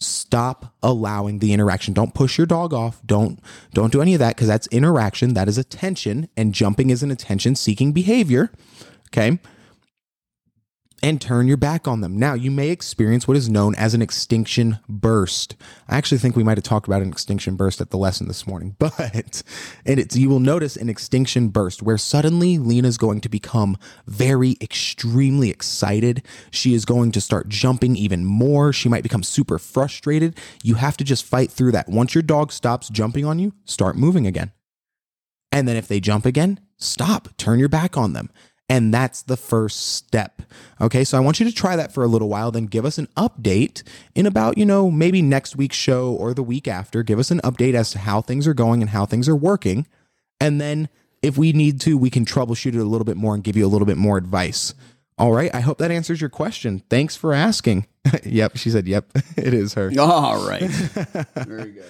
Stop allowing the interaction. Don't push your dog off. Don't don't do any of that because that's interaction. That is attention, and jumping is an attention seeking behavior. Okay. And turn your back on them. Now, you may experience what is known as an extinction burst. I actually think we might have talked about an extinction burst at the lesson this morning, but and it's you will notice an extinction burst where suddenly Lena's going to become very extremely excited. She is going to start jumping even more. She might become super frustrated. You have to just fight through that. Once your dog stops jumping on you, start moving again. And then if they jump again, stop, turn your back on them. And that's the first step. Okay, so I want you to try that for a little while, then give us an update in about, you know, maybe next week's show or the week after. Give us an update as to how things are going and how things are working. And then if we need to, we can troubleshoot it a little bit more and give you a little bit more advice. All right, I hope that answers your question. Thanks for asking. yep, she said, yep, it is her. All right. Very good.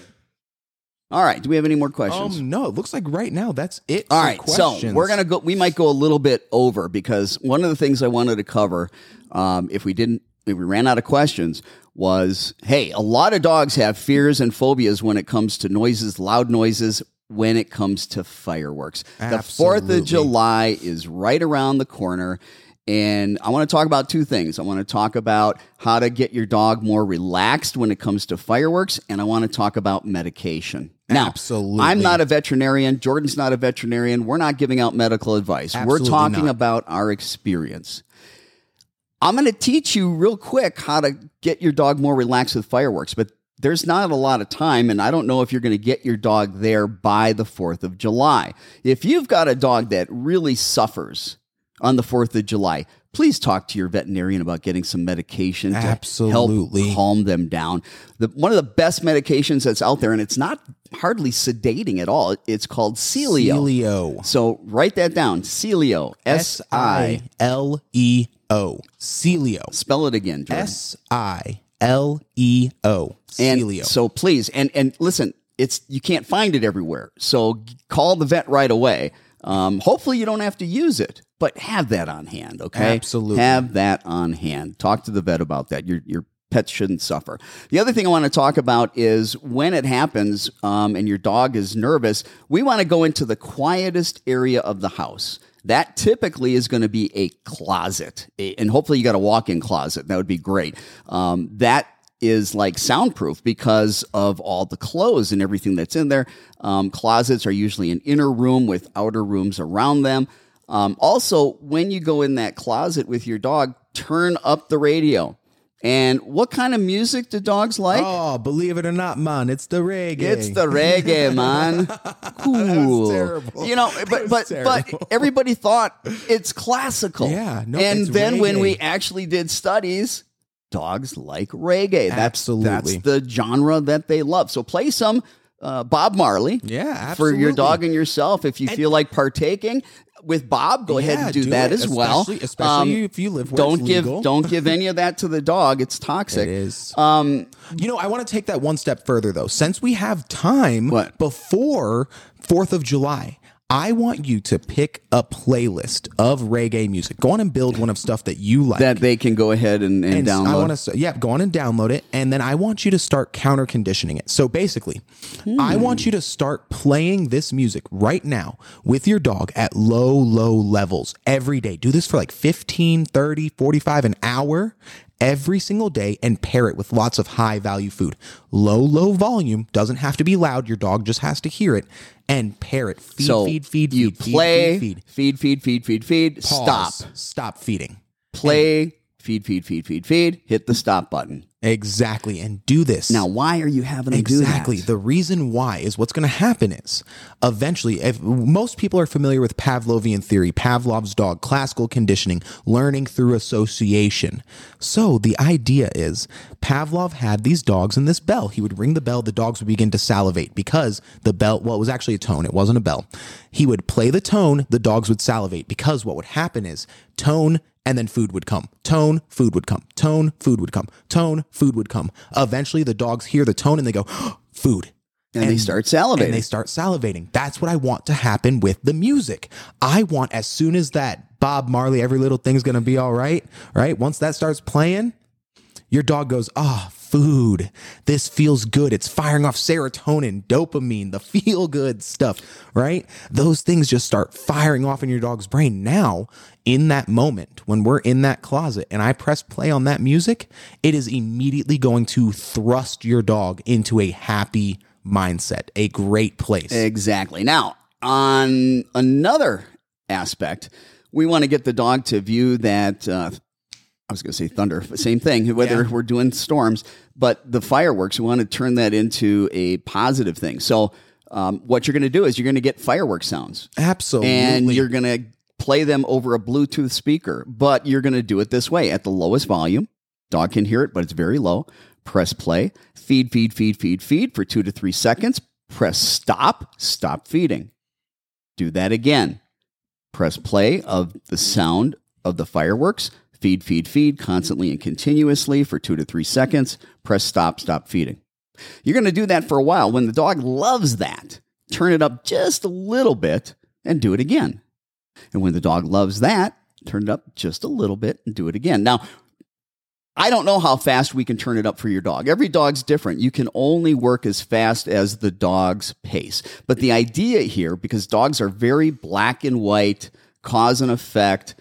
All right. Do we have any more questions? Um, no, it looks like right now that's it. All right, so we're gonna go. We might go a little bit over because one of the things I wanted to cover, um, if we didn't, if we ran out of questions, was hey, a lot of dogs have fears and phobias when it comes to noises, loud noises. When it comes to fireworks, the Fourth of July is right around the corner. And I want to talk about two things. I want to talk about how to get your dog more relaxed when it comes to fireworks, and I want to talk about medication. Now, Absolutely. I'm not a veterinarian. Jordan's not a veterinarian. We're not giving out medical advice. Absolutely We're talking not. about our experience. I'm going to teach you real quick how to get your dog more relaxed with fireworks, but there's not a lot of time, and I don't know if you're going to get your dog there by the 4th of July. If you've got a dog that really suffers on the 4th of July, please talk to your veterinarian about getting some medication to help calm them down. The, one of the best medications that's out there, and it's not hardly sedating at all, it's called Sileo. Sileo. So write that down. Sileo. S I L E O. Sileo. Spell it again. S I L E O. And Sileo. so please, and and listen, it's you can't find it everywhere. So call the vet right away. Um, hopefully you don't have to use it, but have that on hand. Okay, Absolutely. have that on hand. Talk to the vet about that. Your your pets shouldn't suffer. The other thing I want to talk about is when it happens um, and your dog is nervous. We want to go into the quietest area of the house. That typically is going to be a closet, and hopefully you got a walk-in closet. That would be great. Um, that is like soundproof because of all the clothes and everything that's in there. Um, closets are usually an inner room with outer rooms around them. Um, also, when you go in that closet with your dog, turn up the radio. And what kind of music do dogs like? Oh, believe it or not, man, it's the reggae. It's the reggae, man. Cool. terrible. You know, but but terrible. but everybody thought it's classical. Yeah, no, and then when we actually did studies, dogs like reggae. That's Absolutely. that's the genre that they love. So play some uh, Bob Marley. Yeah, For your dog and yourself, if you feel like partaking with Bob, go ahead and do, that it, as well. especially- Especially if you live where don't it's give legal. don't give any of that to the dog. It's toxic. It is. Um, You know, I want to take that one step further though. Since we have time What? before 4th of July, I want you to pick a playlist of reggae music. Go on and build one of stuff that you like. that they can go ahead and, and, and download. I want to, yeah, go on and download it, and then I want you to start counter conditioning it. So basically, I hmm. want you to start playing this music right now with your dog at low, low levels every day. Do this for like 15, 30, 45, an hour every single day and pair it with lots of high value food. Low, low volume doesn't have to be loud. Your dog just has to hear it and pair it. Feed, so feed, feed, you feed, play, feed, feed, feed, feed, feed, feed, feed. feed. Stop. Pause. Stop feeding. Play, feed, feed, feed, feed, feed. Hit the stop button. Exactly. And do this. Now, why are you having to Exactly. do that? Exactly. The reason why is what's going to happen is eventually, if most people are familiar with Pavlovian theory, Pavlov's dog, classical conditioning, learning through association. So the idea is Pavlov had these dogs and this bell. He would ring the bell, the dogs would begin to salivate because the bell, well, it was actually a tone, it wasn't a bell. He would play the tone, the dogs would salivate because what would happen is tone and then food would come. Tone, food would come. Tone, food would come. Tone, food would come. Eventually, the dogs hear the tone and they go, food. And they start salivating. And they start salivating. That's what I want to happen with the music. I want as soon as that Bob Marley, every little thing's going to be all right, right? Once that starts playing, your dog goes, oh, food. This feels good. It's firing off serotonin, dopamine, the feel good stuff, right? Those things just start firing off in your dog's brain. Now, in that moment, when we're in that closet and I press play on that music, it is immediately going to thrust your dog into a happy mindset, a great place. Exactly. Now, on another aspect, we want to get the dog to view that. Uh, I was going to say thunder, same thing. Whether Yeah. we're doing storms, but the fireworks, we want to turn that into a positive thing. So, um, what you're going to do is you're going to get fireworks sounds, Absolutely. and you're going to play them over a Bluetooth speaker. But you're going to do it this way at the lowest volume. Dog can hear it, but it's very low. Press play, feed, feed, feed, feed, feed for two to three seconds. Press stop, stop feeding. Do that again. Press play of the sound of the fireworks. Feed, feed, feed constantly and continuously for two to three seconds. Press stop, stop feeding. You're going to do that for a while. When the dog loves that, turn it up just a little bit and do it again. And when the dog loves that, turn it up just a little bit and do it again. Now, I don't know how fast we can turn it up for your dog. Every dog's different. You can only work as fast as the dog's pace. But the idea here, because dogs are very black and white, cause and effect,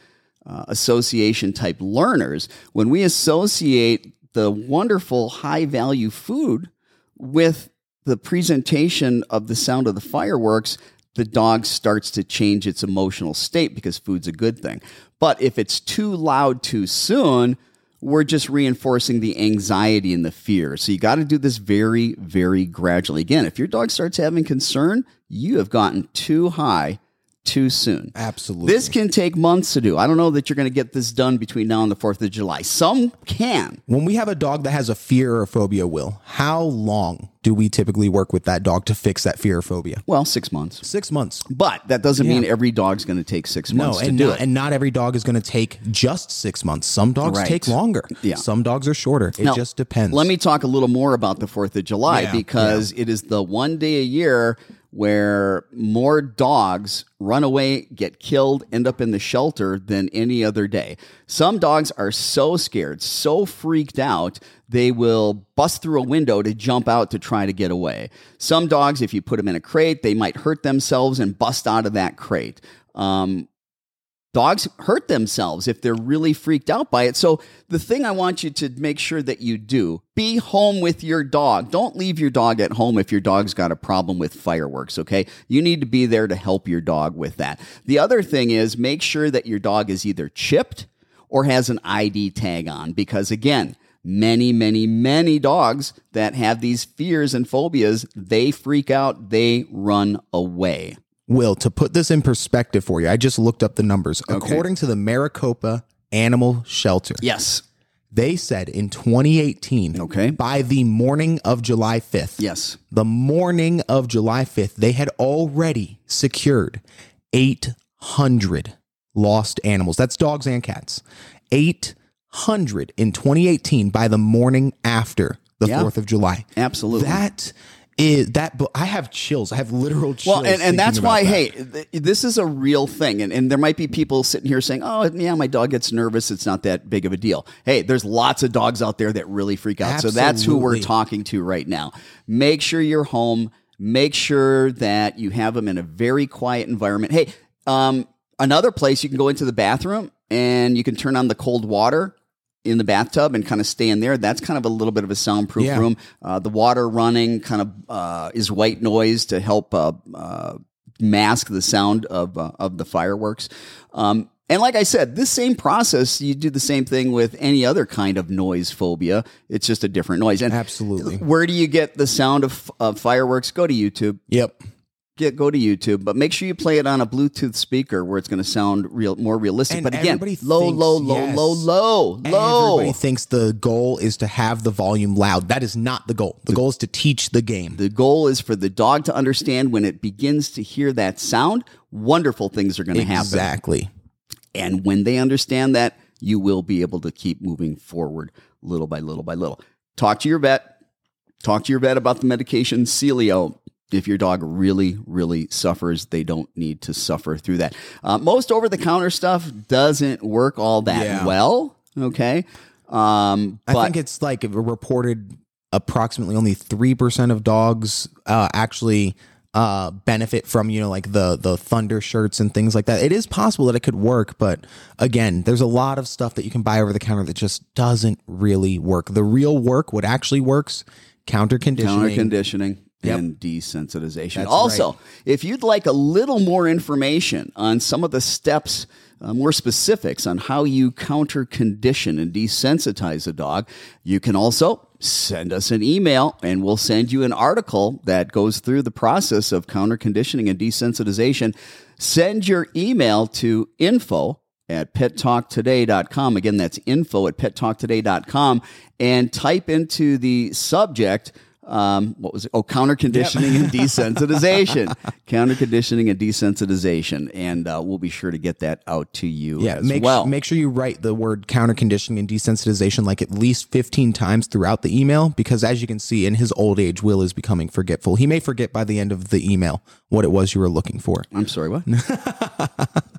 uh, association type learners, when we associate the wonderful high value food with the presentation of the sound of the fireworks, the dog starts to change its emotional state because food's a good thing. But if it's too loud too soon, we're just reinforcing the anxiety and the fear. So you got to do this very, very gradually. Again, if your dog starts having concern, you have gotten too high too soon. Absolutely. This can take months to do. I don't know that you're going to get this done between now and the 4th of July. Some can. when we have a dog that has a fear or a phobia, Will, how long do we typically work with that dog to fix that fear or phobia? Well, six months. Six months. But that doesn't mean every dog's going to take six No, months to and do not, it. and not every dog is going to take just six months. Some dogs Right. take longer. Yeah. Some dogs are shorter. It Now, just depends. Let me talk a little more about the 4th of July Yeah, because it is the one day a year where more dogs run away, get killed, end up in the shelter than any other day. Some dogs are so scared, so freaked out, they will bust through a window to jump out to try to get away. Some dogs, if you put them in a crate, they might hurt themselves and bust out of that crate. Um, dogs hurt themselves if they're really freaked out by it. So the thing I want you to make sure that you do, be home with your dog. Don't leave your dog at home if your dog's got a problem with fireworks, okay? You need to be there to help your dog with that. The other thing is make sure that your dog is either chipped or has an ID tag on because again, many, many, many dogs that have these fears and phobias, they freak out, they run away. Will, to put this in perspective for you, I just looked up the numbers. According to the Maricopa Animal Shelter, Yes. they said in 2018, Okay. by the morning of July 5th, Yes. the morning of July 5th, they had already secured 800 lost animals. That's dogs and cats. 800 in 2018 by the morning after the Yeah. 4th of July. Absolutely. That is that but I have chills. I have literal chills. Well, and, and that's why, that. hey, th- this is a real thing. And, and there might be people sitting here saying, oh, yeah, my dog gets nervous. It's not that big of a deal. Hey, there's lots of dogs out there that really freak out. So that's who we're talking to right now. Make sure you're home. Make sure that you have them in a very quiet environment. Hey, um, another place you can go into the bathroom and you can turn on the cold water in the bathtub and kind of stay in there. That's kind of a little bit of a soundproof Yeah. room. Uh, the water running kind of uh, is white noise to help uh, uh, mask the sound of uh, of the fireworks. Um, and like I said, this same process, you do the same thing with any other kind of noise phobia. It's just a different noise. And Absolutely. where do you get the sound of, of fireworks? Go to YouTube. Yep. Get go to YouTube, but make sure you play it on a Bluetooth speaker where it's going to sound real more realistic. And but again, low, low, low, yes. low, low, low. Everybody thinks the goal is to have the volume loud. That is not the goal. The goal is to teach the game. The goal is for the dog to understand when it begins to hear that sound, wonderful things are going to happen. Exactly. And when they understand that, you will be able to keep moving forward little by little by little. Talk to your vet. Talk to your vet about the medication Sileo. If your dog really, really suffers, they don't need to suffer through that. Uh, most over the counter stuff doesn't work all that Yeah. well. Okay. Um, but I think it's like reported approximately only 3% of dogs uh, actually uh, benefit from you know like the the thunder shirts and things like that. It is possible that it could work, but again, there's a lot of stuff that you can buy over the counter that just doesn't really work. The real work, what actually works, counter conditioning. Counter conditioning. Yep. And desensitization. That's also, right. if you'd like a little more information on some of the steps, uh, more specifics on how you counter condition and desensitize a dog, you can also send us an email and we'll send you an article that goes through the process of counter conditioning and desensitization. Send your email to info at pettalktoday.com. Again, that's info at pettalktoday.com and type into the subject um, what was it? Oh, counter conditioning and desensitization. counter conditioning and desensitization, and uh, we'll be sure to get that out to you Yeah, as make well. make sure you write the word counter conditioning and desensitization like at least 15 times throughout the email because as you can see in his old age Will is becoming forgetful. He may forget by the end of the email what it was you were looking for. I'm sorry, what?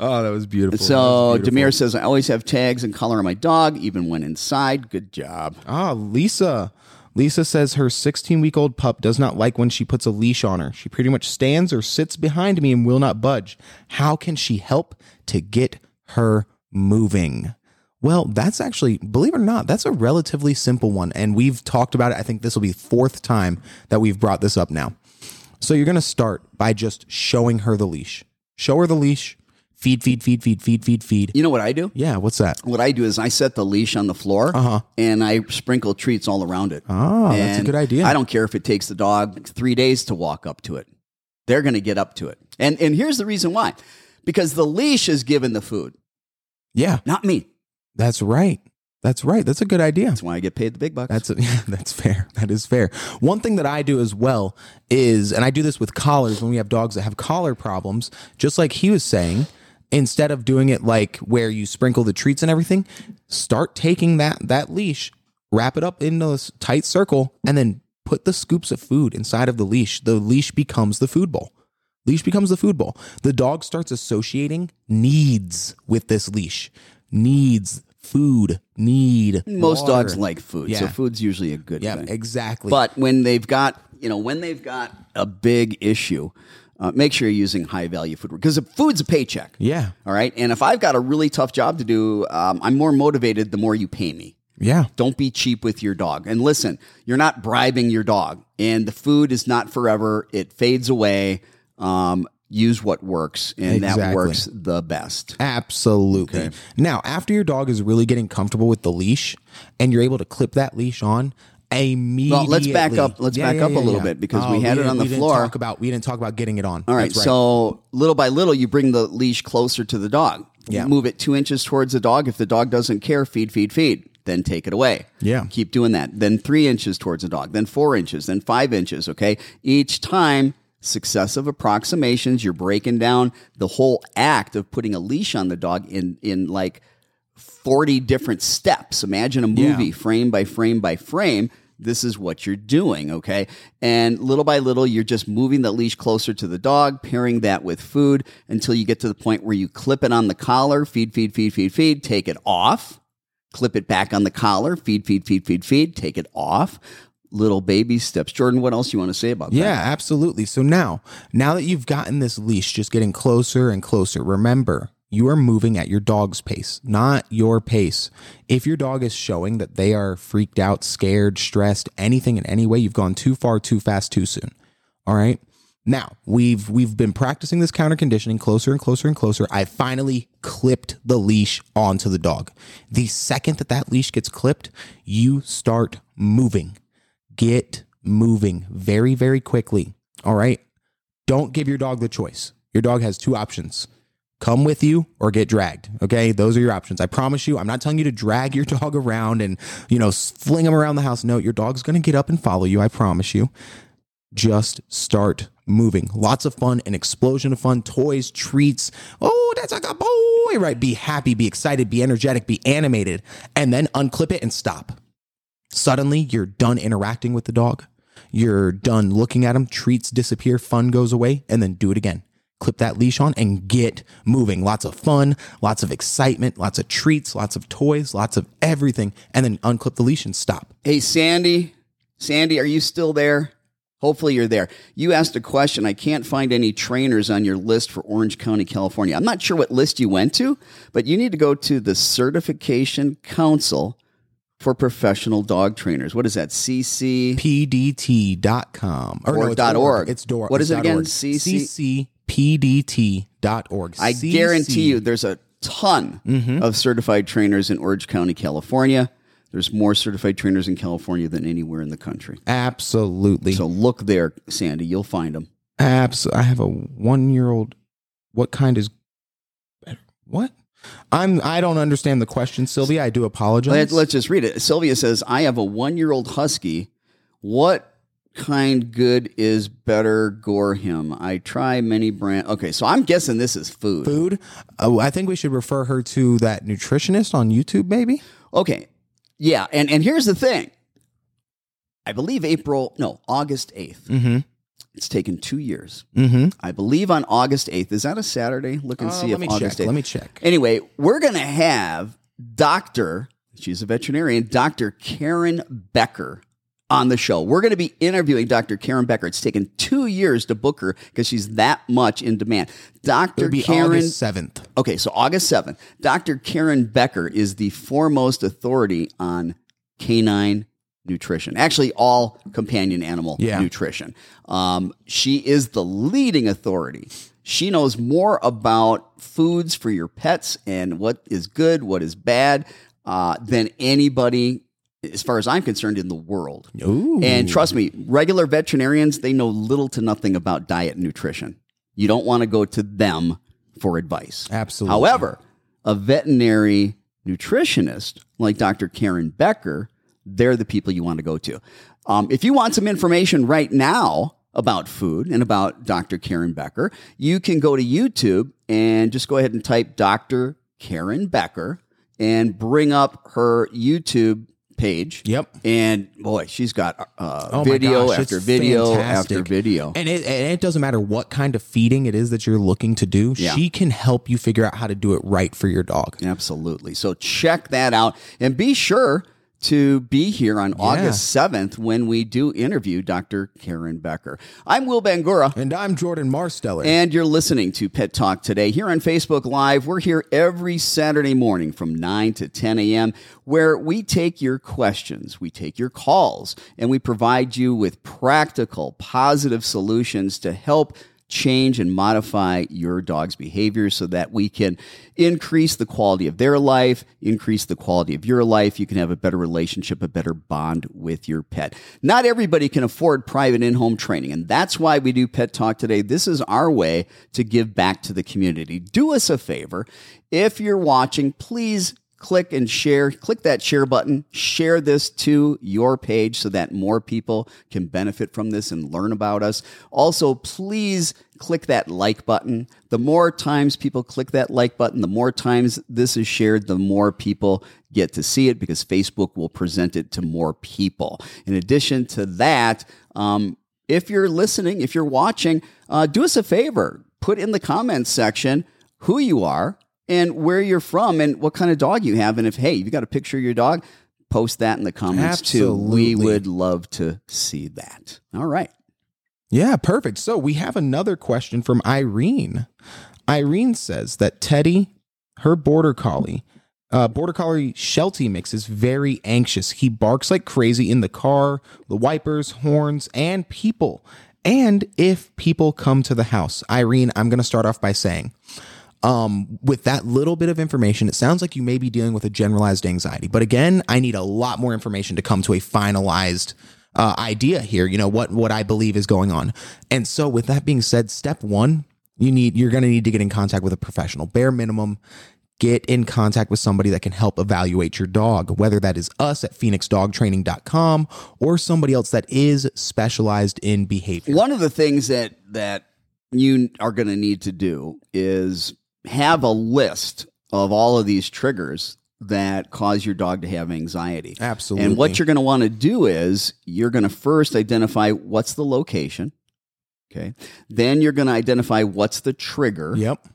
Oh, that was beautiful. so Demir says, I always have tags and color on my dog, even when inside. Good job. Ah, Lisa. Lisa says her 16 week old pup does not like when she puts a leash on her. She pretty much stands or sits behind me and will not budge. How can she help to get her moving? Well, that's actually, believe it or not, that's a relatively simple one. And we've talked about it. I think this will be fourth time that we've brought this up now. So you're going to start by just showing her the leash. Show her the leash. Feed, feed, feed, feed, feed, feed, feed. You know what I do? Yeah, what's that? What I do is I set the leash on the floor and I sprinkle treats all around it. Uh-huh. Ah, that's a good idea. I don't care if it takes the dog three days to walk up to it. They're going to get up to it. And, and here's the reason why because the leash is given the food, Yeah, not me. that's right. That's right. That's a good idea. That's why I get paid the big bucks. That's a, that's fair. That is fair. One thing that I do as well is, and I do this with collars when we have dogs that have collar problems, just like he was saying, instead of doing it like where you sprinkle the treats and everything, start taking that that leash, wrap it up in a tight circle, and then put the scoops of food inside of the leash. The leash becomes the food bowl. Leash becomes the food bowl. The dog starts associating needs with this leash. Needs food, need Most water. dogs like food, so food's usually a good Yeah, thing. exactly. But when they've got, you know, when they've got a big issue, uh, make sure you're using high value food because food's a paycheck. yeah, All right. And if I've got a really tough job to do, um, I'm more motivated the more you pay me. yeah, Don't be cheap with your dog. And listen, you're not bribing your dog, and the food is not forever. It fades away. Um, use what works, and that works the best. absolutely. Now, after your dog is really getting comfortable with the leash, and you're able to clip that leash on. Immediately. Well, let's back up- let's back up a little bit because we oh, had it on the we didn't floor. Talk about we didn't talk about getting it on. All right, That's So little by little, you bring the leash closer to the dog. Yeah. Move it two inches towards the dog. If the dog doesn't care, feed, feed, feed. Then take it away. Yeah. Keep doing that. Then three inches towards the dog. Then four inches. Then five inches. Okay. Each time, successive approximations. You're breaking down the whole act of putting a leash on the dog in in like 40 different steps. Imagine a movie Yeah. frame by frame by frame. This is what you're doing, okay? And little by little, you're just moving the leash closer to the dog, pairing that with food until you get to the point where you clip it on the collar, feed, feed, feed, feed, feed, take it off, clip it back on the collar, feed, feed, feed, feed, feed, take it off. Little baby steps. Jordan, what else you want to say about Yeah, that? Yeah, absolutely. So now, now that you've gotten this leash just getting closer and closer, remember you are moving at your dog's pace, not your pace. If your dog is showing that they are freaked out, scared, stressed, anything in any way, you've gone too far, too fast, too soon. All right. Now we've we've been practicing this counter conditioning closer and closer and closer. I finally clipped the leash onto the dog. The second that that leash gets clipped, you start moving get moving very, very quickly. All right. Don't give your dog the choice. Your dog has two options come with you or get dragged. Okay. Those are your options. I promise you, I'm not telling you to drag your dog around and, you know, fling him around the house. No, your dog's going to get up and follow you. I promise you. Just start moving. Lots of fun, an explosion of fun, toys, treats. Oh, that's like a boy, right? Be happy, be excited, be energetic, be animated, and then unclip it and stop. Suddenly, you're done interacting with the dog. You're done looking at him. Treats disappear, fun goes away, and then do it again. Clip that leash on and get moving. Lots of fun, lots of excitement, lots of treats, lots of toys, lots of everything, and then unclip the leash and stop. Hey, Sandy, Sandy, are you still there? Hopefully you're there. You asked a question. I can't find any trainers on your list for Orange County, California. I'm not sure what list you went to, but you need to go to the Certification Council for Professional Dog Trainers. What is that? CC PDT.com. Or it's dot org. It's door. What is it again? org. CC? CCPDT.org. I CC. guarantee you there's a ton Mm-hmm. of certified trainers in Orange County, California. There's more certified trainers in California than anywhere in the country. Absolutely. So look there, Sandy. You'll find them. Abs- I have a one year old. What kind is better? What? I'm. I don't understand the question, Sylvia. I do apologize. Let, us just read it. Sylvia says, I have a one year old husky. What kind good is better gore him? I try many brand. Okay, so I'm guessing this is food. food. Uh, I think we should refer her to that nutritionist on YouTube, maybe. Okay. Yeah. And, and here's the thing I believe April, no, August 8th. Mm-hmm. It's taken two years. Mm-hmm. I believe on August 8th. Is that a Saturday? Look and see let if me August check. 8th. Let me check. Anyway, we're going to have Dr. She's a veterinarian, Dr. Karen Becker on the show. We're going to be interviewing Dr. Karen Becker. It's taken two years to book her because she's that much in demand. Dr. be Karen. August seventh. Okay, so August 7th. Dr. Karen Becker is the foremost authority on canine nutrition. Actually, all companion animal Yeah. nutrition. Um, she is the leading authority. She knows more about foods for your pets and what is good, what is bad, uh, than anybody, as far as I'm concerned, in the world. Ooh. And trust me, regular veterinarians, they know little to nothing about diet and nutrition. You don't want to go to them for advice. Absolutely. However, a veterinary nutritionist like Dr. Karen Becker, they're the people you want to go to. Um, if you want some information right now about food and about Dr. Karen Becker, you can go to YouTube and just go ahead and type Dr. Karen Becker and bring up her YouTube page. Yep. And boy, she's got uh, Oh video gosh, after video fantastic. after video. And it, and it doesn't matter what kind of feeding it is that you're looking to do. Yeah. She can help you figure out how to do it right for your dog. Absolutely. So check that out and be sure to be here on August 7th when we do interview Dr. Karen Becker. I'm Will Bangura. And I'm Jordan Marsteller. And you're listening to Pet Talk today here on Facebook Live. We're here every Saturday morning from 9 to 10 a.m., where we take your questions, we take your calls, and we provide you with practical, positive solutions to help change and modify your dog's behavior so that we can increase the quality of their life, increase the quality of your life. You can have a better relationship, a better bond with your pet. Not everybody can afford private in home training, and that's why we do Pet Talk today. This is our way to give back to the community. Do us a favor. If you're watching, please click and share. Click that share button. Share this to your page so that more people can benefit from this and learn about us. Also, please click that like button. The more times people click that like button, the more times this is shared, the more people get to see it because Facebook will present it to more people. In addition to that, um, if you're listening, if you're watching, uh, do us a favor. Put in the comments section who you are and where you're from and what kind of dog you have. And if, hey, you got a picture of your dog, post that in the comments too. We would love to see that. All right. Yeah, perfect. So we have another question from Irene. Irene says that Teddy, her border collie, uh, border collie Sheltie mix is very anxious. He barks like crazy in the car, the wipers, horns, and people. And if people come to the house, Irene, I'm going to start off by saying, um, with that little bit of information, it sounds like you may be dealing with a generalized anxiety. But again, I need a lot more information to come to a finalized uh, idea here. You know what what I believe is going on. And so, with that being said, step one, you need you're going to need to get in contact with a professional. Bare minimum, get in contact with somebody that can help evaluate your dog, whether that is us at phoenixdogtraining.com or somebody else that is specialized in behavior. One of the things that that you are going to need to do is have a list of all of these triggers that cause your dog to have anxiety. Absolutely. And what you're going to want to do is you're going to first identify what's the location Okay. Then you're going to identify what's the trigger. Yep.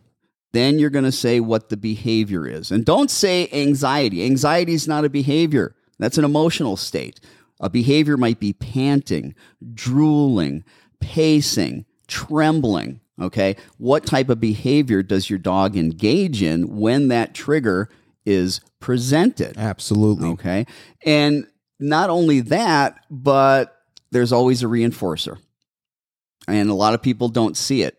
Then you're going to say what the behavior is. And don't say anxiety. Anxiety is not a behavior, that's an emotional state. A behavior might be panting, drooling, pacing, trembling. Okay. What type of behavior does your dog engage in when that trigger is presented? Absolutely. Okay. And not only that, but there's always a reinforcer. And a lot of people don't see it.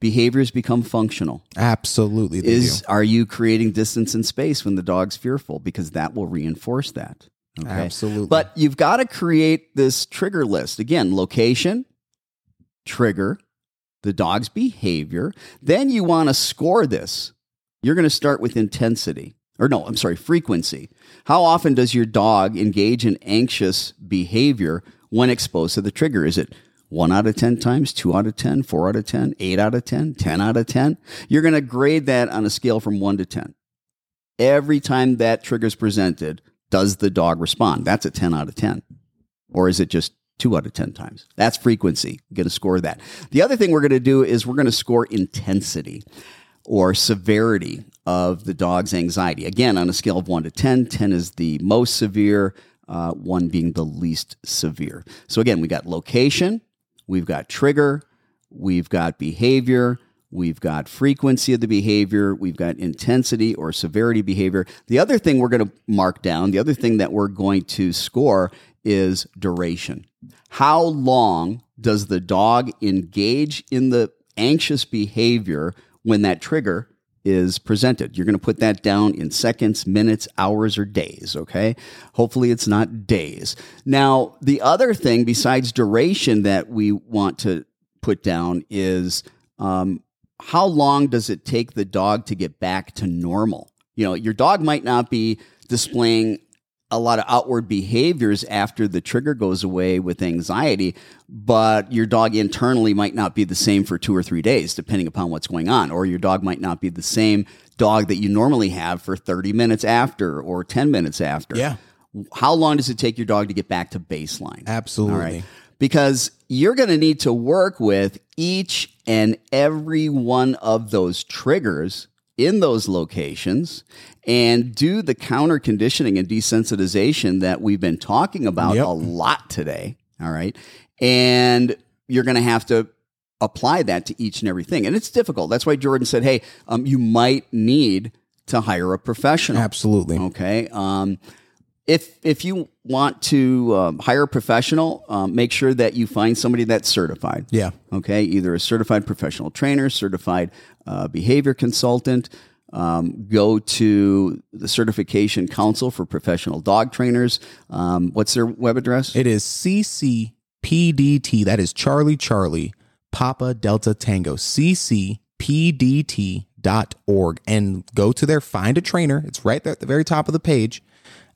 Behaviors become functional. Absolutely. Is do. are you creating distance and space when the dog's fearful? Because that will reinforce that. Okay. Absolutely. But you've got to create this trigger list. Again, location, trigger, the dog's behavior. Then you want to score this. You're going to start with intensity. Or no, I'm sorry, frequency. How often does your dog engage in anxious behavior when exposed to the trigger? Is it one out of 10 times, two out of 10, four out of 10, eight out of 10, 10 out of 10? You're going to grade that on a scale from one to 10. Every time that trigger is presented, does the dog respond? That's a 10 out of 10. Or is it just two out of 10 times? That's frequency. Going to score that. The other thing we're going to do is we're going to score intensity or severity of the dog's anxiety. Again, on a scale of 1 to 10, 10 is the most severe, uh, 1 being the least severe. So again, we got location, we've got trigger, we've got behavior, we've got frequency of the behavior, we've got intensity or severity behavior. The other thing we're going to mark down, the other thing that we're going to score is duration. How long does the dog engage in the anxious behavior when that trigger is presented. You're going to put that down in seconds, minutes, hours, or days, okay? Hopefully it's not days. Now, the other thing besides duration that we want to put down is um, how long does it take the dog to get back to normal? You know, your dog might not be displaying a lot of outward behaviors after the trigger goes away with anxiety, but your dog internally might not be the same for two or three days, depending upon what's going on. Or your dog might not be the same dog that you normally have for 30 minutes after or 10 minutes after. Yeah. How long does it take your dog to get back to baseline? Absolutely. All right. Because you're going to need to work with each and every one of those triggers in those locations and do the counter conditioning and desensitization that we've been talking about Yep. a lot today. All right. And you're going to have to apply that to each and everything. And it's difficult. That's why Jordan said, hey, um, you might need to hire a professional. Absolutely. Okay. Um, if if you want to um, hire a professional, um, make sure that you find somebody that's certified. Yeah. Okay. Either a certified professional trainer, certified uh, behavior consultant. Um, go to the Certification Council for Professional Dog Trainers. Um, what's their web address? It is CCPDT. That is Charlie Charlie Papa Delta Tango. CCPDT.org. And go to there, find a trainer. It's right there at the very top of the page.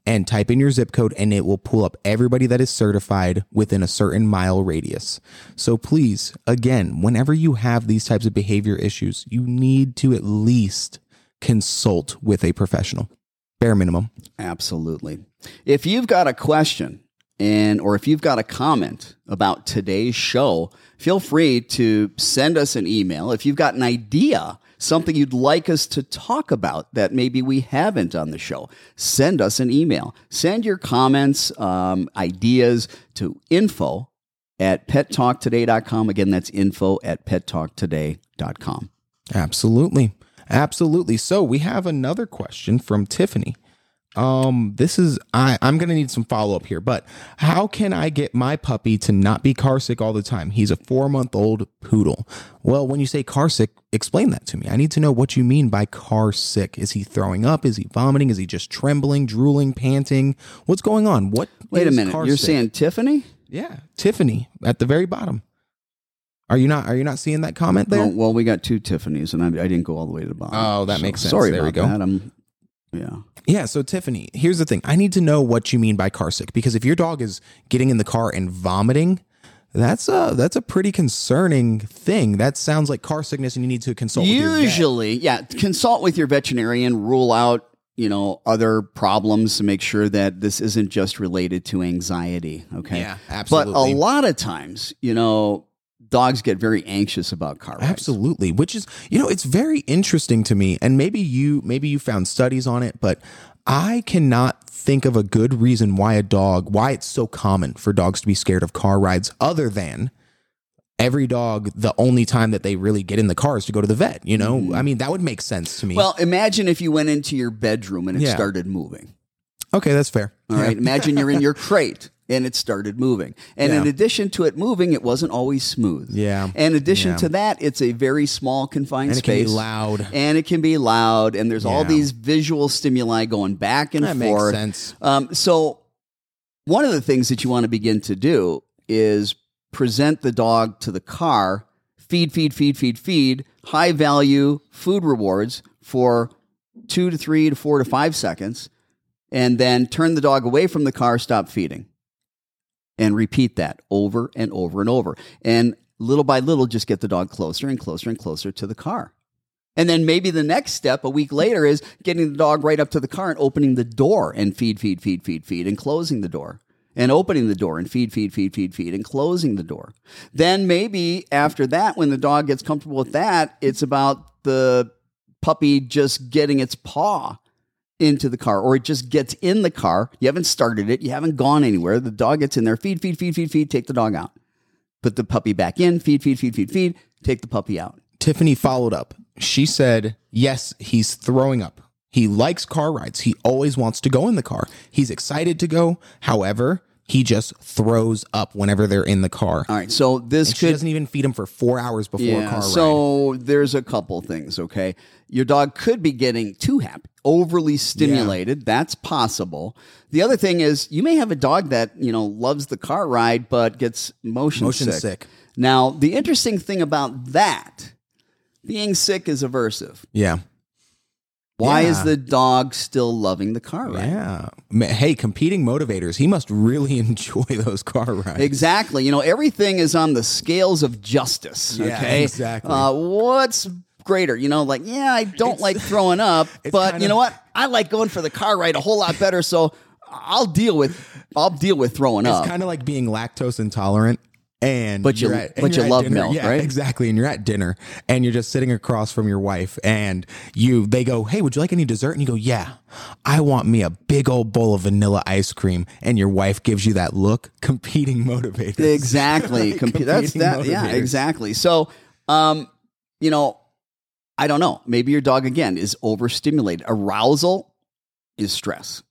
And type in your zip code, and it will pull up everybody that is certified within a certain mile radius. So please, again, whenever you have these types of behavior issues, you need to at least consult with a professional. Bare minimum. Absolutely. If you've got a question and or if you've got a comment about today's show, feel free to send us an email. If you've got an idea, something you'd like us to talk about that maybe we haven't on the show, send us an email. Send your comments, um, ideas to info at pettalktoday.com. Again, that's info at pettalktoday.com. Absolutely. Absolutely. So we have another question from Tiffany. Um, this is I, I'm gonna need some follow up here, but how can I get my puppy to not be car sick all the time? He's a four month old poodle. Well, when you say car sick, explain that to me. I need to know what you mean by car sick. Is he throwing up? Is he vomiting? Is he just trembling, drooling, panting? What's going on? What Wait a minute. You're sick? saying Tiffany? Yeah, Tiffany at the very bottom. Are you not are you not seeing that comment there? Oh, well, we got two Tiffany's, and I, I didn't go all the way to the bottom. Oh, that makes sense. Sorry There we go. that. I'm, yeah. Yeah, so Tiffany, here's the thing. I need to know what you mean by car sick because if your dog is getting in the car and vomiting, that's a that's a pretty concerning thing. That sounds like car sickness and you need to consult with your vet. Usually, yeah, consult with your veterinarian, rule out, you know, other problems to make sure that this isn't just related to anxiety. Okay. Yeah, absolutely. But a lot of times, you know, dogs get very anxious about car rides. Absolutely. Which is, you know, it's very interesting to me. And maybe you maybe you found studies on it, but I cannot think of a good reason why a dog, why it's so common for dogs to be scared of car rides other than every dog the only time that they really get in the car is to go to the vet, you know? I mean, that would make sense to me. Mm-hmm. Well, imagine if you went into your bedroom and it Yeah. started moving. okay, that's fair. All right. Imagine you're in your crate and it started moving. And in addition to it moving, it wasn't always smooth. Yeah. And in addition Yeah. to that, it's a very small confined And it can space. be loud. And it can be loud. And there's all these visual stimuli going back and That makes forth. sense. Um, so one of the things that you want to begin to do is present the dog to the car, feed, feed, feed, feed, feed, high value food rewards for two to three to four to five seconds, and then turn the dog away from the car, stop feeding. And repeat that over and over and over. And little by little, just get the dog closer and closer and closer to the car. And then maybe the next step a week later is getting the dog right up to the car and opening the door and feed, feed, feed, feed, feed, and closing the door. And opening the door and feed, feed, feed, feed, feed, and closing the door. Then maybe after that, when the dog gets comfortable with that, it's about the puppy just getting its paw into the car or it just gets in the car. You haven't started it, you haven't gone anywhere. The dog gets in there, feed, feed, feed, feed, feed, take the dog out. Put the puppy back in, feed, feed, feed, feed, feed, take the puppy out. Tiffany followed up. She said, Yes, he's throwing up. He likes car rides. He always wants to go in the car. He's excited to go. However, he just throws up whenever they're in the car. All right, so this She could doesn't even feed him for four hours before a car ride. so there's a couple things, okay? Your dog could be getting too happy, overly stimulated. That's possible. The other thing is you may have a dog that, you know, loves the car ride but gets motion, Motion sick. sick. Now, the interesting thing about that, being sick is aversive. Yeah. Why Yeah. is the dog still loving the car ride? Yeah. Hey, competing motivators. He must really enjoy those car rides. Exactly. You know, everything is on the scales of justice. Yeah, okay. exactly. Uh, what's greater? You know, like, yeah, I don't like throwing up, but you know what? I like going for the car ride a whole lot better. So I'll deal with I'll deal with throwing It's up. It's kind of like being lactose intolerant. And But you- at- but you love dinner. milk, yeah, right? Exactly. And you're at dinner and you're just sitting across from your wife and you they go, Hey, would you like any dessert? And you go, Yeah, I want me a big old bowl of vanilla ice cream. And your wife gives you that look, competing motivators. Exactly. Compu- that's that. Yeah, exactly. So, um, you know, I don't know. Maybe your dog again is overstimulated. Arousal is stress,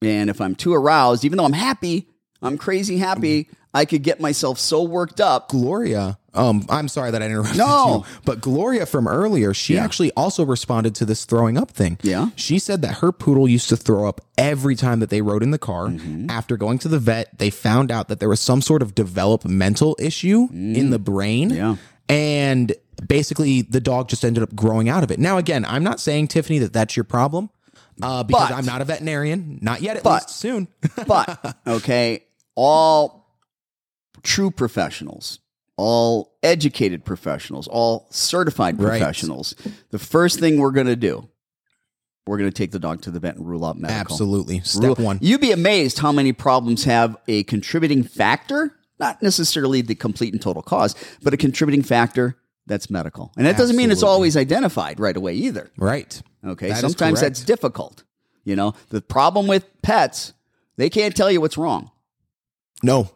and if I'm too aroused, even though I'm happy, I'm crazy happy. I could get myself so worked up. Gloria, um, I'm sorry that I interrupted No. you, but Gloria from earlier, she Yeah. actually also responded to this throwing up thing. Yeah. She said that her poodle used to throw up every time that they rode in the car. Mm-hmm. After going to the vet, they found out that there was some sort of developmental issue in the brain. Mm. Yeah. And basically, the dog just ended up growing out of it. Now, again, I'm not saying, Tiffany, that that's your problem uh, because But- I'm not a veterinarian. Not yet, at But- least soon. But okay, all true professionals, all educated professionals, all certified Right. professionals. The first thing we're going to do, we're going to take the dog to the vet and rule out medical. Absolutely. Step Rule- one. You'd be amazed how many problems have a contributing factor, not necessarily the complete and total cause, but a contributing factor that's medical. And that doesn't mean it's always identified right away either. Right. Okay. That Sometimes that's difficult. You know, the problem with pets, they can't tell you what's wrong. No,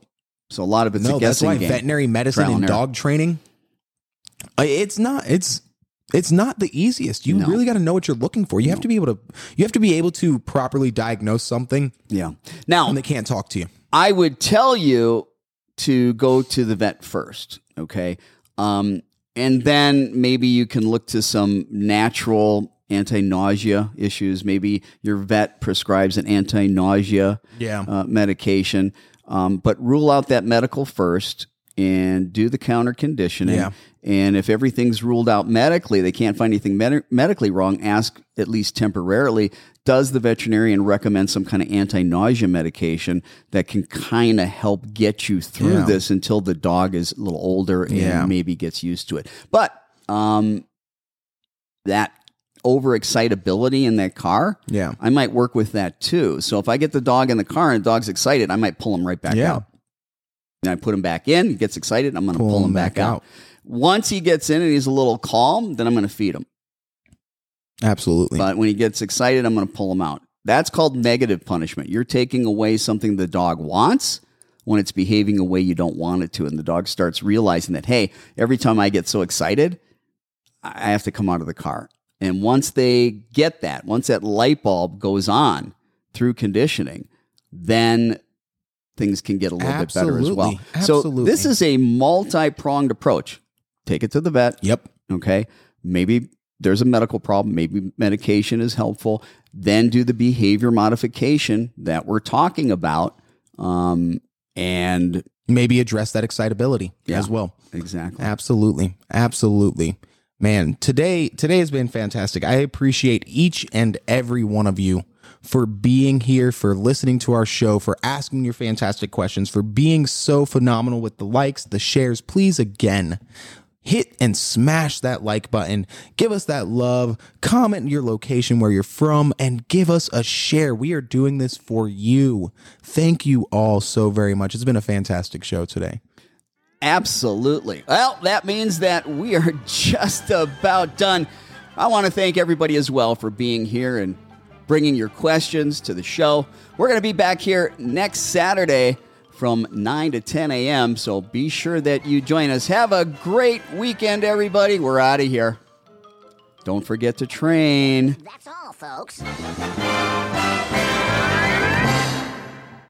So a lot of it's no, a that's why game. veterinary medicine Trial and and dog training. uh, It's not. It's it's not the easiest. You No. really got to know what you're looking for. You have to be able to. You have to be able to properly diagnose something yeah. Now, they can't talk to you. I would tell you to go to the vet first, okay? Um, and then maybe you can look to some natural anti-nausea issues. Maybe your vet prescribes an anti-nausea Yeah. uh, medication, um, but rule out that medical first and do the counter conditioning. Yeah. And if everything's ruled out medically, they can't find anything med- medically wrong. Ask at least temporarily. Does the veterinarian recommend some kind of anti-nausea medication that can kind of help get you through Yeah. this until the dog is a little older and Yeah. maybe gets used to it? But um, that overexcitability in that car, Yeah. I might work with that too. So if I get the dog in the car and the dog's excited, I might pull him right back Yeah. out. And I put him back in. He gets excited. I'm going to pull, him back, out. Once he gets in and he's a little calm, then I'm going to feed him. Absolutely. But when he gets excited, I'm going to pull him out. That's called negative punishment. You're taking away something the dog wants when it's behaving a way you don't want it to. And the dog starts realizing that, hey, every time I get so excited, I have to come out of the car. And once they get that, once that light bulb goes on through conditioning, then things can get a little bit better as well. Absolutely. So this is a multi-pronged approach. Take it to the vet. Yep. Okay. Maybe there's a medical problem. Maybe medication is helpful. Then do the behavior modification that we're talking about. Um, and Maybe address that excitability Yeah. as well. exactly. Absolutely. Absolutely. Man, today today has been fantastic. I appreciate each and every one of you for being here, for listening to our show, for asking your fantastic questions, for being so phenomenal with the likes, the shares. Please again, hit and smash that like button. Give us that love. Comment your location where you're from and give us a share. We are doing this for you. Thank you all so very much. It's been a fantastic show today. Absolutely. Well, that means that we are just about done. I want to thank everybody as well for being here and bringing your questions to the show. We're going to be back here next Saturday from 9 to 10 a.m., so be sure that you join us. Have a great weekend, everybody. We're out of here. Don't forget to train. That's all, folks.